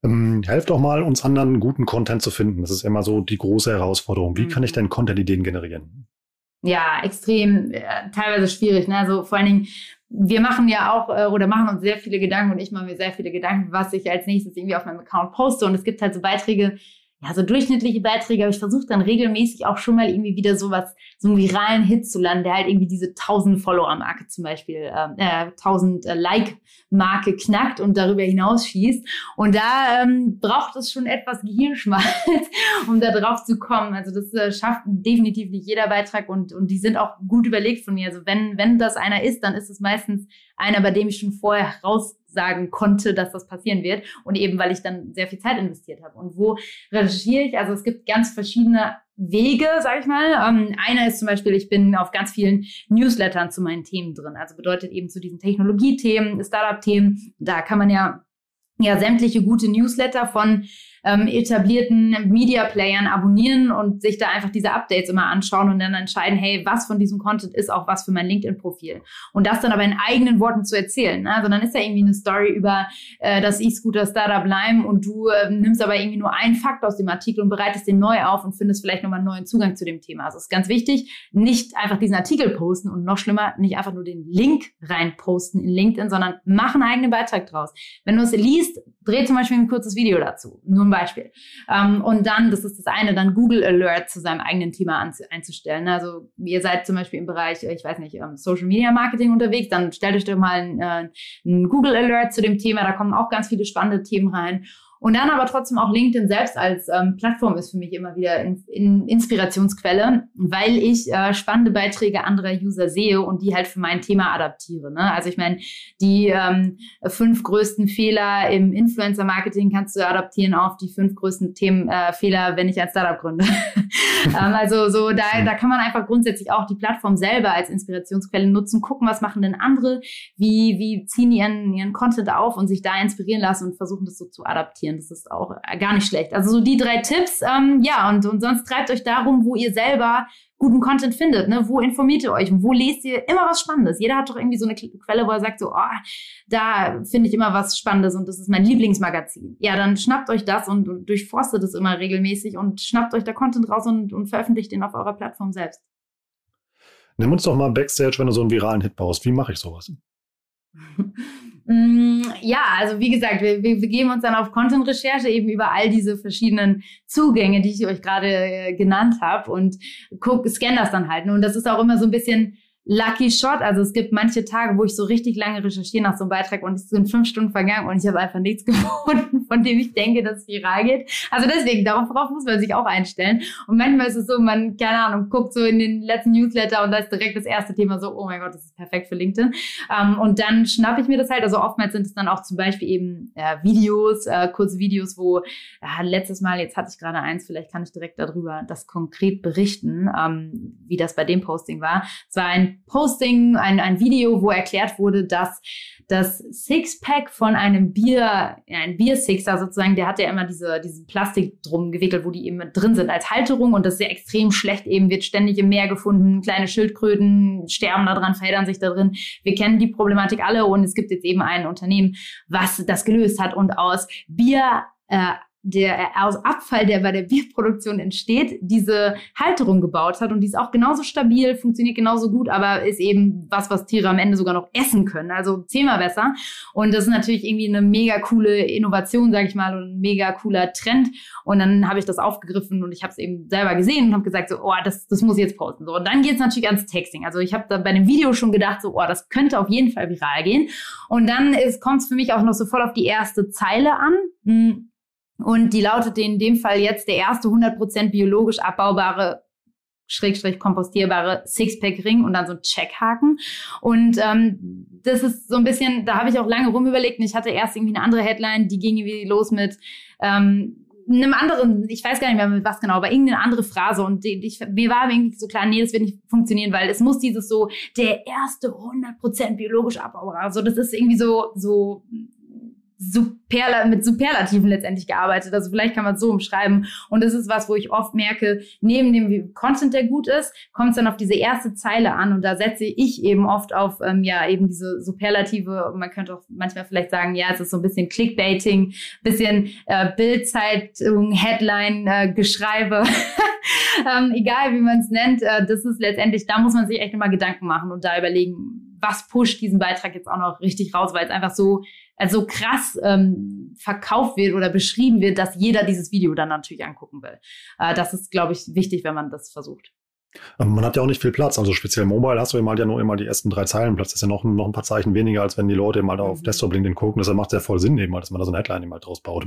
Speaker 1: Ähm, helft doch mal, uns anderen guten Content zu finden. Das ist immer so die große Herausforderung. Wie mhm. kann ich denn Content-Ideen generieren?
Speaker 2: Ja, extrem, äh, teilweise schwierig. Ne? Also vor allen Dingen, wir machen ja auch äh, oder machen uns sehr viele Gedanken und ich mache mir sehr viele Gedanken, was ich als nächstes irgendwie auf meinem Account poste. Und es gibt halt so Beiträge, ja, so durchschnittliche Beiträge, aber ich versuche dann regelmäßig auch schon mal irgendwie wieder sowas, so einen viralen Hit zu landen, der halt irgendwie diese 1000 Follower-Marke zum Beispiel, ähm, äh, 1000 äh, Like-Marke knackt und darüber hinaus schießt. Und da ähm, braucht es schon etwas Gehirnschmalz, um da drauf zu kommen. Also das äh, schafft definitiv nicht jeder Beitrag und, und die sind auch gut überlegt von mir. Also wenn, wenn das einer ist, dann ist es meistens einer, bei dem ich schon vorher raus sagen konnte, dass das passieren wird. Und eben, weil ich dann sehr viel Zeit investiert habe. Und wo recherchiere ich? Also es gibt ganz verschiedene Wege, sage ich mal. Ähm, einer ist zum Beispiel, ich bin auf ganz vielen Newslettern zu meinen Themen drin. Also bedeutet eben zu diesen Technologiethemen, Startup-Themen. Da kann man ja ja sämtliche gute Newsletter von ähm, etablierten Media-Playern abonnieren und sich da einfach diese Updates immer anschauen und dann entscheiden, hey, was von diesem Content ist auch was für mein LinkedIn-Profil. Und das dann aber in eigenen Worten zu erzählen. Ne? Also dann ist da irgendwie eine Story über äh, das E-Scooter-Startup Lime und du äh, nimmst aber irgendwie nur einen Fakt aus dem Artikel und bereitest den neu auf und findest vielleicht nochmal einen neuen Zugang zu dem Thema. Also es ist ganz wichtig, nicht einfach diesen Artikel posten und noch schlimmer, nicht einfach nur den Link rein posten in LinkedIn, sondern mach einen eigenen Beitrag draus. Wenn du es liest, dreh zum Beispiel ein kurzes Video dazu. Nur ein Beispiel. Ähm, und dann, das ist das eine, dann Google Alert zu seinem eigenen Thema einzustellen. Also ihr seid zum Beispiel im Bereich, ich weiß nicht, ähm, Social Media Marketing unterwegs, dann stellt euch doch mal äh, ein Google Alert zu dem Thema. Da kommen auch ganz viele spannende Themen rein. Und dann aber trotzdem auch LinkedIn selbst als ähm, Plattform ist für mich immer wieder in, in Inspirationsquelle, weil ich äh, spannende Beiträge anderer User sehe und die halt für mein Thema adaptiere. Ne? Also ich meine, die ähm, fünf größten Fehler im Influencer-Marketing kannst du adaptieren auf die fünf größten Themen, äh, Fehler, wenn ich ein Startup gründe. ähm, also so da, da kann man einfach grundsätzlich auch die Plattform selber als Inspirationsquelle nutzen, gucken, was machen denn andere, wie, wie ziehen ihren, ihren Content auf und sich da inspirieren lassen und versuchen das so zu adaptieren ausprobieren. Das ist auch äh, gar nicht schlecht. Also so die drei Tipps, ähm, ja, und, und sonst treibt euch darum, wo ihr selber guten Content findet, ne? Wo informiert ihr euch und wo lest ihr immer was Spannendes? Jeder hat doch irgendwie so eine Quelle, wo er sagt so, oh, da finde ich immer was Spannendes und das ist mein Lieblingsmagazin. Ja, dann schnappt euch das und, und durchforstet es immer regelmäßig und schnappt euch da Content raus und, und veröffentlicht den auf eurer Plattform selbst.
Speaker 1: Nimm uns doch mal Backstage, wenn du so einen viralen Hit baust. Wie mache ich sowas?
Speaker 2: Mm, ja, also wie gesagt, wir, wir begeben uns dann auf Content-Recherche eben über all diese verschiedenen Zugänge, die ich euch gerade äh, genannt habe und guck, scan das dann halt. Und das ist auch immer so ein bisschen Lucky Shot. Also es gibt manche Tage, wo ich so richtig lange recherchiere nach so einem Beitrag und es sind fünf Stunden vergangen und ich habe einfach nichts gefunden, von dem ich denke, dass es viral geht. Also deswegen, darauf, muss man sich auch einstellen. Und manchmal ist es so, man, keine Ahnung, guckt so in den letzten Newsletter und da ist direkt das erste Thema so, oh mein Gott, das ist perfekt für LinkedIn. Ähm, und dann schnappe ich mir das halt. Also oftmals sind es dann auch zum Beispiel eben äh, Videos, äh, kurze Videos, wo äh, letztes Mal, jetzt hatte ich gerade eins, vielleicht kann ich direkt darüber das konkret berichten, ähm, wie das bei dem Posting war. Es war ein Posting, ein, ein Video, wo erklärt wurde, dass das Sixpack von einem Bier, ein Biersixer sozusagen, der hat ja immer diese, diesen Plastik drum gewickelt, wo die eben drin sind als Halterung und das ist ja extrem schlecht eben, wird ständig im Meer gefunden, kleine Schildkröten sterben da dran, verheddern sich da drin. Wir kennen die Problematik alle und es gibt jetzt eben ein Unternehmen, was das gelöst hat und aus Bier äh, der aus Abfall, der bei der Bierproduktion entsteht, diese Halterung gebaut hat und die ist auch genauso stabil, funktioniert genauso gut, aber ist eben was, was Tiere am Ende sogar noch essen können. Also zehnmal besser. Und das ist natürlich irgendwie eine mega coole Innovation, sage ich mal, und ein mega cooler Trend. Und dann habe ich das aufgegriffen und ich habe es eben selber gesehen und habe gesagt, so, oh, das, das muss ich jetzt posten. So, und dann geht es natürlich ans Texting. Also ich habe da bei dem Video schon gedacht, so, oh, das könnte auf jeden Fall viral gehen. Und dann kommt es für mich auch noch so voll auf die erste Zeile an. Hm und die lautete in dem Fall jetzt der erste 100% biologisch abbaubare Schrägstrich kompostierbare Sixpack-Ring und dann so ein Checkhaken. Und ähm, das ist so ein bisschen, da habe ich auch lange rumüberlegt und ich hatte erst irgendwie eine andere Headline, die ging irgendwie los mit ähm, einem anderen, ich weiß gar nicht mehr mit was genau, aber irgendeine andere Phrase und die, ich, mir war irgendwie so klar, nee, das wird nicht funktionieren, weil es muss dieses so, der erste 100% biologisch abbaubar, also das ist irgendwie so, so Superla mit Superlativen letztendlich gearbeitet. Also vielleicht kann man es so umschreiben. Und das ist was, wo ich oft merke, neben dem Content, der gut ist, kommt es dann auf diese erste Zeile an. Und da setze ich eben oft auf, ähm, ja, eben diese Superlative. Man könnte auch manchmal vielleicht sagen, ja, es ist so ein bisschen Clickbaiting, bisschen äh, Bildzeitung, Headline, äh, Geschreibe. ähm, egal wie man es nennt, äh, das ist letztendlich, da muss man sich echt immer Gedanken machen und da überlegen, was pusht diesen Beitrag jetzt auch noch richtig raus, weil es einfach so also krass ähm, verkauft wird oder beschrieben wird, dass jeder dieses Video dann natürlich angucken will. Äh, das ist, glaube ich, wichtig, wenn man das versucht.
Speaker 1: Man hat ja auch nicht viel Platz. Also speziell Mobile hast du eben halt ja nur immer die ersten drei Zeilen Platz. Das ist ja noch, noch ein paar Zeichen weniger, als wenn die Leute mal da auf mhm. Desktop LinkedIn gucken. Deshalb macht es ja voll Sinn eben halt, dass man da so eine Headline eben halt draus baut.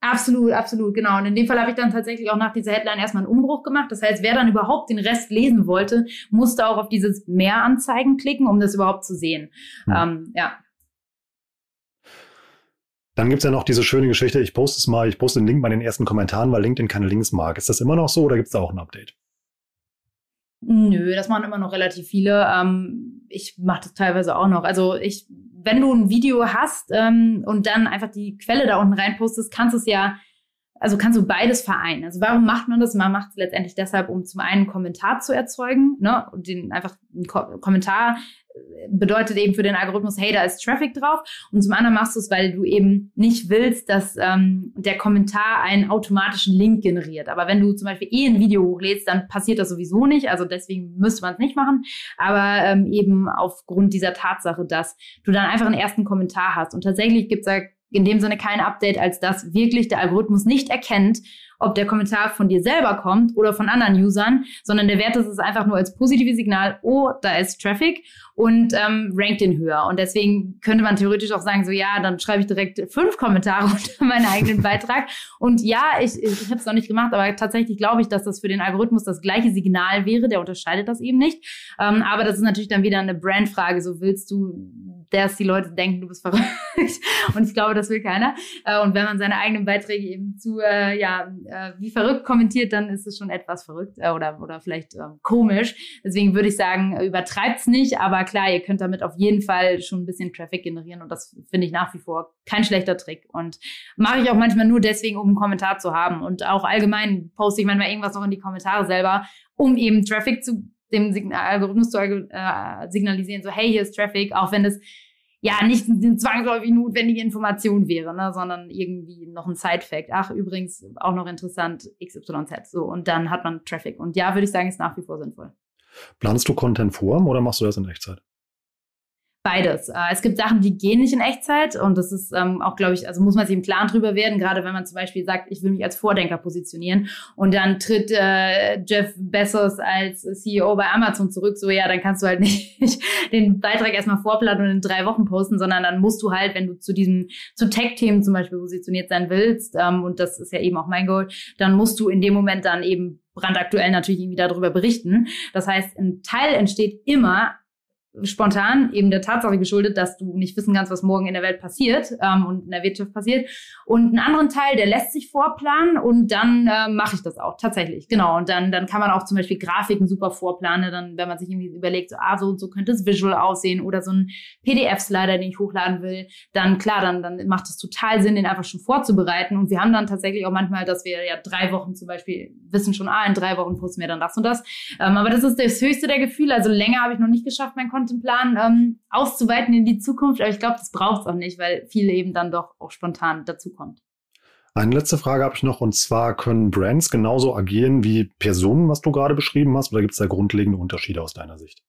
Speaker 2: Absolut, absolut, genau. Und in dem Fall habe ich dann tatsächlich auch nach dieser Headline erstmal einen Umbruch gemacht. Das heißt, wer dann überhaupt den Rest lesen wollte, musste auch auf dieses Mehranzeigen klicken, um das überhaupt zu sehen. Hm. Ähm, ja.
Speaker 1: Dann gibt es ja noch diese schöne Geschichte, ich poste es mal, ich poste den Link mal in den ersten Kommentaren, weil LinkedIn keine Links mag. Ist das immer noch so oder gibt es da auch ein Update?
Speaker 2: Nö, das machen immer noch relativ viele. Ähm, ich mache das teilweise auch noch. Also ich, wenn du ein Video hast ähm, und dann einfach die Quelle da unten reinpostest, kannst du es ja, also kannst du beides vereinen. Also warum macht man das? Man macht es letztendlich deshalb, um zum einen einen Kommentar zu erzeugen, ne, und den einfach einen Ko Kommentar bedeutet eben für den Algorithmus, hey, da ist Traffic drauf. Und zum anderen machst du es, weil du eben nicht willst, dass ähm, der Kommentar einen automatischen Link generiert. Aber wenn du zum Beispiel eh ein Video hochlädst, dann passiert das sowieso nicht. Also deswegen müsste man es nicht machen. Aber ähm, eben aufgrund dieser Tatsache, dass du dann einfach einen ersten Kommentar hast. Und tatsächlich gibt es da in dem Sinne kein Update, als dass wirklich der Algorithmus nicht erkennt, ob der Kommentar von dir selber kommt oder von anderen Usern, sondern der Wert ist es einfach nur als positives Signal, oh, da ist Traffic und ähm, rankt den höher. Und deswegen könnte man theoretisch auch sagen, so ja, dann schreibe ich direkt fünf Kommentare unter meinen eigenen Beitrag. Und ja, ich, ich, ich habe es noch nicht gemacht, aber tatsächlich glaube ich, dass das für den Algorithmus das gleiche Signal wäre. Der unterscheidet das eben nicht. Ähm, aber das ist natürlich dann wieder eine Brandfrage. So willst du dass die Leute denken, du bist verrückt. und ich glaube, das will keiner. Äh, und wenn man seine eigenen Beiträge eben zu, äh, ja, äh, wie verrückt kommentiert, dann ist es schon etwas verrückt äh, oder, oder vielleicht äh, komisch. Deswegen würde ich sagen, übertreibt's nicht. Aber klar, ihr könnt damit auf jeden Fall schon ein bisschen Traffic generieren. Und das finde ich nach wie vor kein schlechter Trick. Und mache ich auch manchmal nur deswegen, um einen Kommentar zu haben. Und auch allgemein poste ich manchmal irgendwas noch in die Kommentare selber, um eben Traffic zu dem Algorithmus zu äh, signalisieren, so hey, hier ist Traffic, auch wenn es ja nicht zwangsläufig notwendige Information wäre, ne, sondern irgendwie noch ein Side-Fact. Ach, übrigens auch noch interessant, XYZ. So, und dann hat man Traffic. Und ja, würde ich sagen, ist nach wie vor sinnvoll.
Speaker 1: Planst du Content vor oder machst du das in Echtzeit?
Speaker 2: Beides. Äh, es gibt Sachen, die gehen nicht in Echtzeit und das ist ähm, auch, glaube ich, also muss man sich im Klaren drüber werden, gerade wenn man zum Beispiel sagt, ich will mich als Vordenker positionieren und dann tritt äh, Jeff Bezos als CEO bei Amazon zurück, so ja, dann kannst du halt nicht den Beitrag erstmal vorplanen und in drei Wochen posten, sondern dann musst du halt, wenn du zu diesen, zu Tech-Themen zum Beispiel positioniert sein willst, ähm, und das ist ja eben auch mein Goal, dann musst du in dem Moment dann eben brandaktuell natürlich irgendwie darüber berichten. Das heißt, ein Teil entsteht immer spontan eben der Tatsache geschuldet, dass du nicht wissen kannst, was morgen in der Welt passiert ähm, und in der Wirtschaft passiert. Und einen anderen Teil, der lässt sich vorplanen und dann äh, mache ich das auch tatsächlich. Genau. Und dann, dann kann man auch zum Beispiel Grafiken super vorplanen, dann, wenn man sich irgendwie überlegt, so, ah, so und so könnte es visual aussehen oder so ein PDF-Slider, den ich hochladen will, dann klar, dann, dann macht es total Sinn, den einfach schon vorzubereiten. Und wir haben dann tatsächlich auch manchmal, dass wir ja drei Wochen zum Beispiel wissen schon, ah, in drei Wochen posten wir dann das und das. Ähm, aber das ist das höchste der Gefühle. Also länger habe ich noch nicht geschafft, mein Content Content ähm, auszuweiten in die Zukunft. Aber ich glaube, das braucht es auch nicht, weil viel eben dann doch auch spontan dazukommt.
Speaker 1: Eine letzte Frage habe ich noch und zwar können Brands genauso agieren wie Personen, was du gerade beschrieben hast, oder gibt es da grundlegende Unterschiede aus deiner Sicht?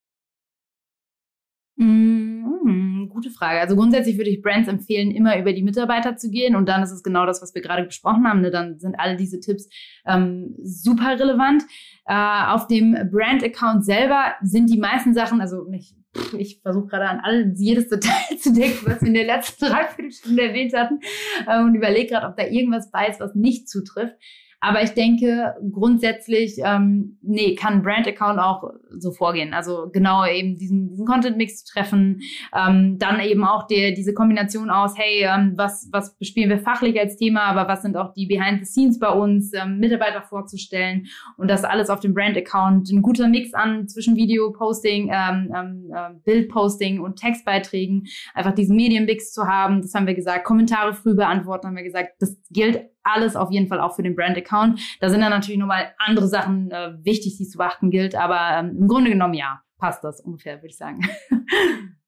Speaker 2: Mmh, gute Frage. Also grundsätzlich würde ich Brands empfehlen, immer über die Mitarbeiter zu gehen und dann ist es genau das, was wir gerade besprochen haben. Ne? Dann sind alle diese Tipps ähm, super relevant. Äh, auf dem Brand-Account selber sind die meisten Sachen, also nicht, ich versuche gerade an all, jedes Detail zu denken, was wir in der letzten Dreiviertelstunde erwähnt hatten äh, und überlege gerade, ob da irgendwas bei ist, was nicht zutrifft. Aber ich denke grundsätzlich, ähm, nee, kann Brand-Account auch so vorgehen. Also genau eben diesen, diesen Content-Mix zu treffen, ähm, dann eben auch die, diese Kombination aus, hey, ähm, was, was bespielen wir fachlich als Thema, aber was sind auch die Behind the Scenes bei uns, ähm, Mitarbeiter vorzustellen und das alles auf dem Brand-Account. Ein guter Mix an zwischen Video-Posting, ähm, ähm, äh, Bild-Posting und Textbeiträgen, einfach diesen Medienmix zu haben, das haben wir gesagt, Kommentare früh beantworten, haben wir gesagt, das gilt alles auf jeden Fall auch für den Brand-Account. Da sind dann natürlich nochmal andere Sachen äh, wichtig, die zu beachten gilt, aber ähm, im Grunde genommen ja, passt das ungefähr, würde ich sagen.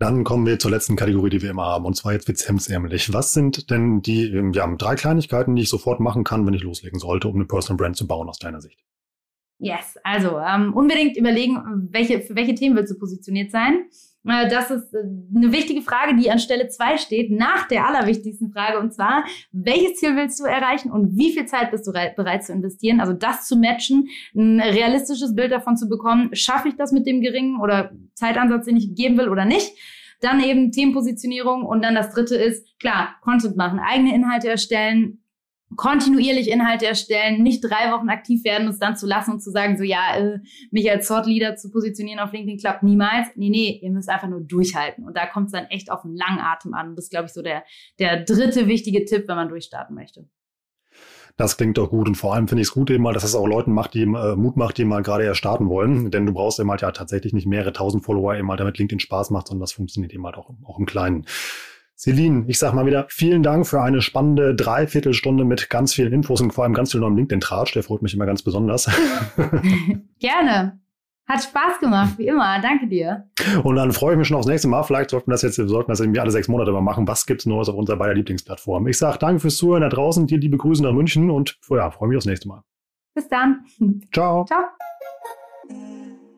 Speaker 1: Dann kommen wir zur letzten Kategorie, die wir immer haben, und zwar jetzt wird's hemsärmelig. Was sind denn die ähm, ja, drei Kleinigkeiten, die ich sofort machen kann, wenn ich loslegen sollte, um eine Personal Brand zu bauen aus deiner Sicht?
Speaker 2: Yes, also ähm, unbedingt überlegen, welche, für welche Themen willst du positioniert sein. Äh, das ist äh, eine wichtige Frage, die an Stelle zwei steht, nach der allerwichtigsten Frage, und zwar, welches Ziel willst du erreichen und wie viel Zeit bist du bereit zu investieren? Also das zu matchen, ein realistisches Bild davon zu bekommen, schaffe ich das mit dem geringen oder Zeitansatz, den ich geben will oder nicht? Dann eben Themenpositionierung und dann das dritte ist, klar, Content machen, eigene Inhalte erstellen, kontinuierlich Inhalte erstellen, nicht drei Wochen aktiv werden, es dann zu lassen und zu sagen, so ja, äh, mich als Thought Leader zu positionieren auf LinkedIn klappt niemals. Nee, nee, ihr müsst einfach nur durchhalten. Und da kommt es dann echt auf einen langen Atem an. Und das ist, glaube ich, so der, der dritte wichtige Tipp, wenn man durchstarten möchte.
Speaker 1: Das klingt doch gut und vor allem finde ich es gut eben mal, dass es auch Leuten macht, die äh, Mut macht, die mal gerade erst starten wollen. Denn du brauchst eben halt ja tatsächlich nicht mehrere tausend Follower eben halt, damit LinkedIn Spaß macht, sondern das funktioniert eben halt auch, auch im Kleinen. Celine, ich sag mal wieder vielen Dank für eine spannende Dreiviertelstunde mit ganz vielen Infos und vor allem ganz viel neuen LinkedIn-Tratsch. Der freut mich immer ganz besonders.
Speaker 2: Gerne. Hat Spaß gemacht, wie immer. Danke dir.
Speaker 1: Und dann freue ich mich schon aufs nächste Mal. Vielleicht sollten wir das jetzt, sollten das irgendwie alle sechs Monate mal machen. Was gibt's Neues auf unserer beider Lieblingsplattform? Ich sage danke fürs Zuhören da draußen. Dir liebe Grüße nach München und ja, freue mich aufs nächste Mal.
Speaker 2: Bis dann.
Speaker 1: Ciao.
Speaker 2: Ciao.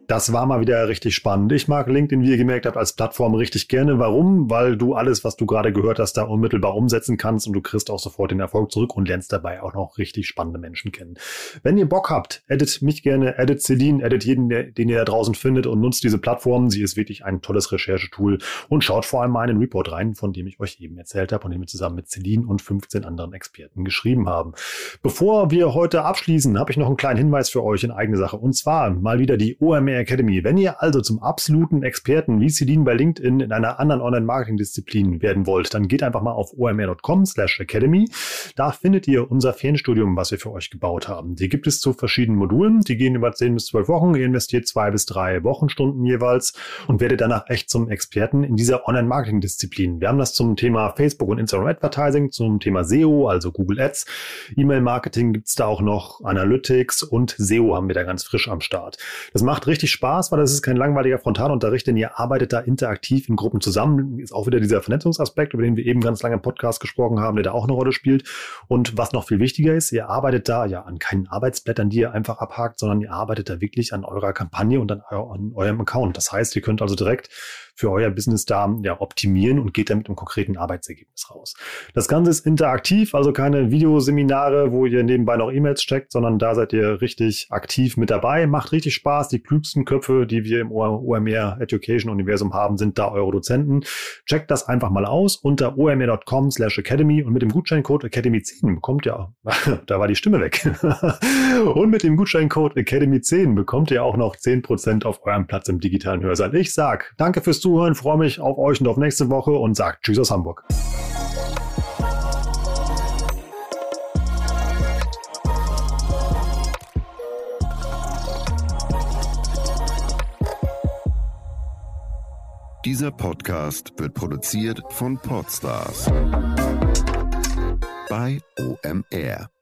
Speaker 1: Das war mal wieder richtig spannend. Ich mag LinkedIn, wie ihr gemerkt habt, als Plattform richtig gerne. Warum? Weil du alles, was du gerade gehört hast, da unmittelbar umsetzen kannst und du kriegst auch sofort den Erfolg zurück und lernst dabei auch noch richtig spannende Menschen kennen. Wenn ihr Bock habt, edit mich gerne, edit Celine, edit jeden, den ihr da draußen findet und nutzt diese Plattform. Sie ist wirklich ein tolles Recherchetool und schaut vor allem mal in den Report rein, von dem ich euch eben erzählt habe und den wir zusammen mit Celine und 15 anderen Experten geschrieben haben. Bevor wir heute abschließen, habe ich noch einen kleinen Hinweis für euch in eigene Sache und zwar mal wieder die OMR Academy. Wenn ihr also zum absoluten Experten wie Celine bei LinkedIn in einer anderen Online-Marketing-Disziplin werden wollt, dann geht einfach mal auf omr.com slash academy. Da findet ihr unser Fernstudium, was wir für euch gebaut haben. Die gibt es zu verschiedenen Modulen. Die gehen über 10 bis 12 Wochen. Ihr investiert zwei bis drei Wochenstunden jeweils und werdet danach echt zum Experten in dieser Online-Marketing-Disziplin. Wir haben das zum Thema Facebook und Instagram Advertising, zum Thema SEO, also Google Ads. E-Mail-Marketing gibt's da auch noch, Analytics und SEO haben wir da ganz frisch am Start. Das macht richtig Spaß, weil das ist kein langweiliger Frontalunterricht, denn ihr arbeitet da interaktiv in Gruppen zusammen. Ist auch wieder dieser Vernetzungsaspekt, über den wir eben ganz lange im Podcast gesprochen haben, der da auch eine Rolle spielt. Und was noch viel wichtiger ist, ihr arbeitet da ja an keinen Arbeitsblättern, die ihr einfach abhakt, sondern ihr arbeitet da wirklich an eurer Kampagne und an, an eurem Account. Das heißt, ihr könnt also direkt für euer Business da ja, optimieren und geht dann mit einem konkreten Arbeitsergebnis raus. Das Ganze ist interaktiv, also keine Videoseminare, wo ihr nebenbei noch E-Mails checkt, sondern da seid ihr richtig aktiv mit dabei. Macht richtig Spaß. Die klügsten Köpfe, die wir im OMR Education Universum haben, sind da eure Dozenten. Checkt das einfach mal aus unter omr.com slash academy und mit dem Gutscheincode Academy10 bekommt ihr, da war die Stimme weg. und mit dem Gutscheincode Academy10 bekommt ihr auch noch 10% auf eurem Platz im digitalen Hörsaal. Ich sag, danke fürs Zuhören, freue mich auf euch und auf nächste Woche und sagt Tschüss aus Hamburg.
Speaker 3: Dieser Podcast wird produziert von Podstars bei OMR.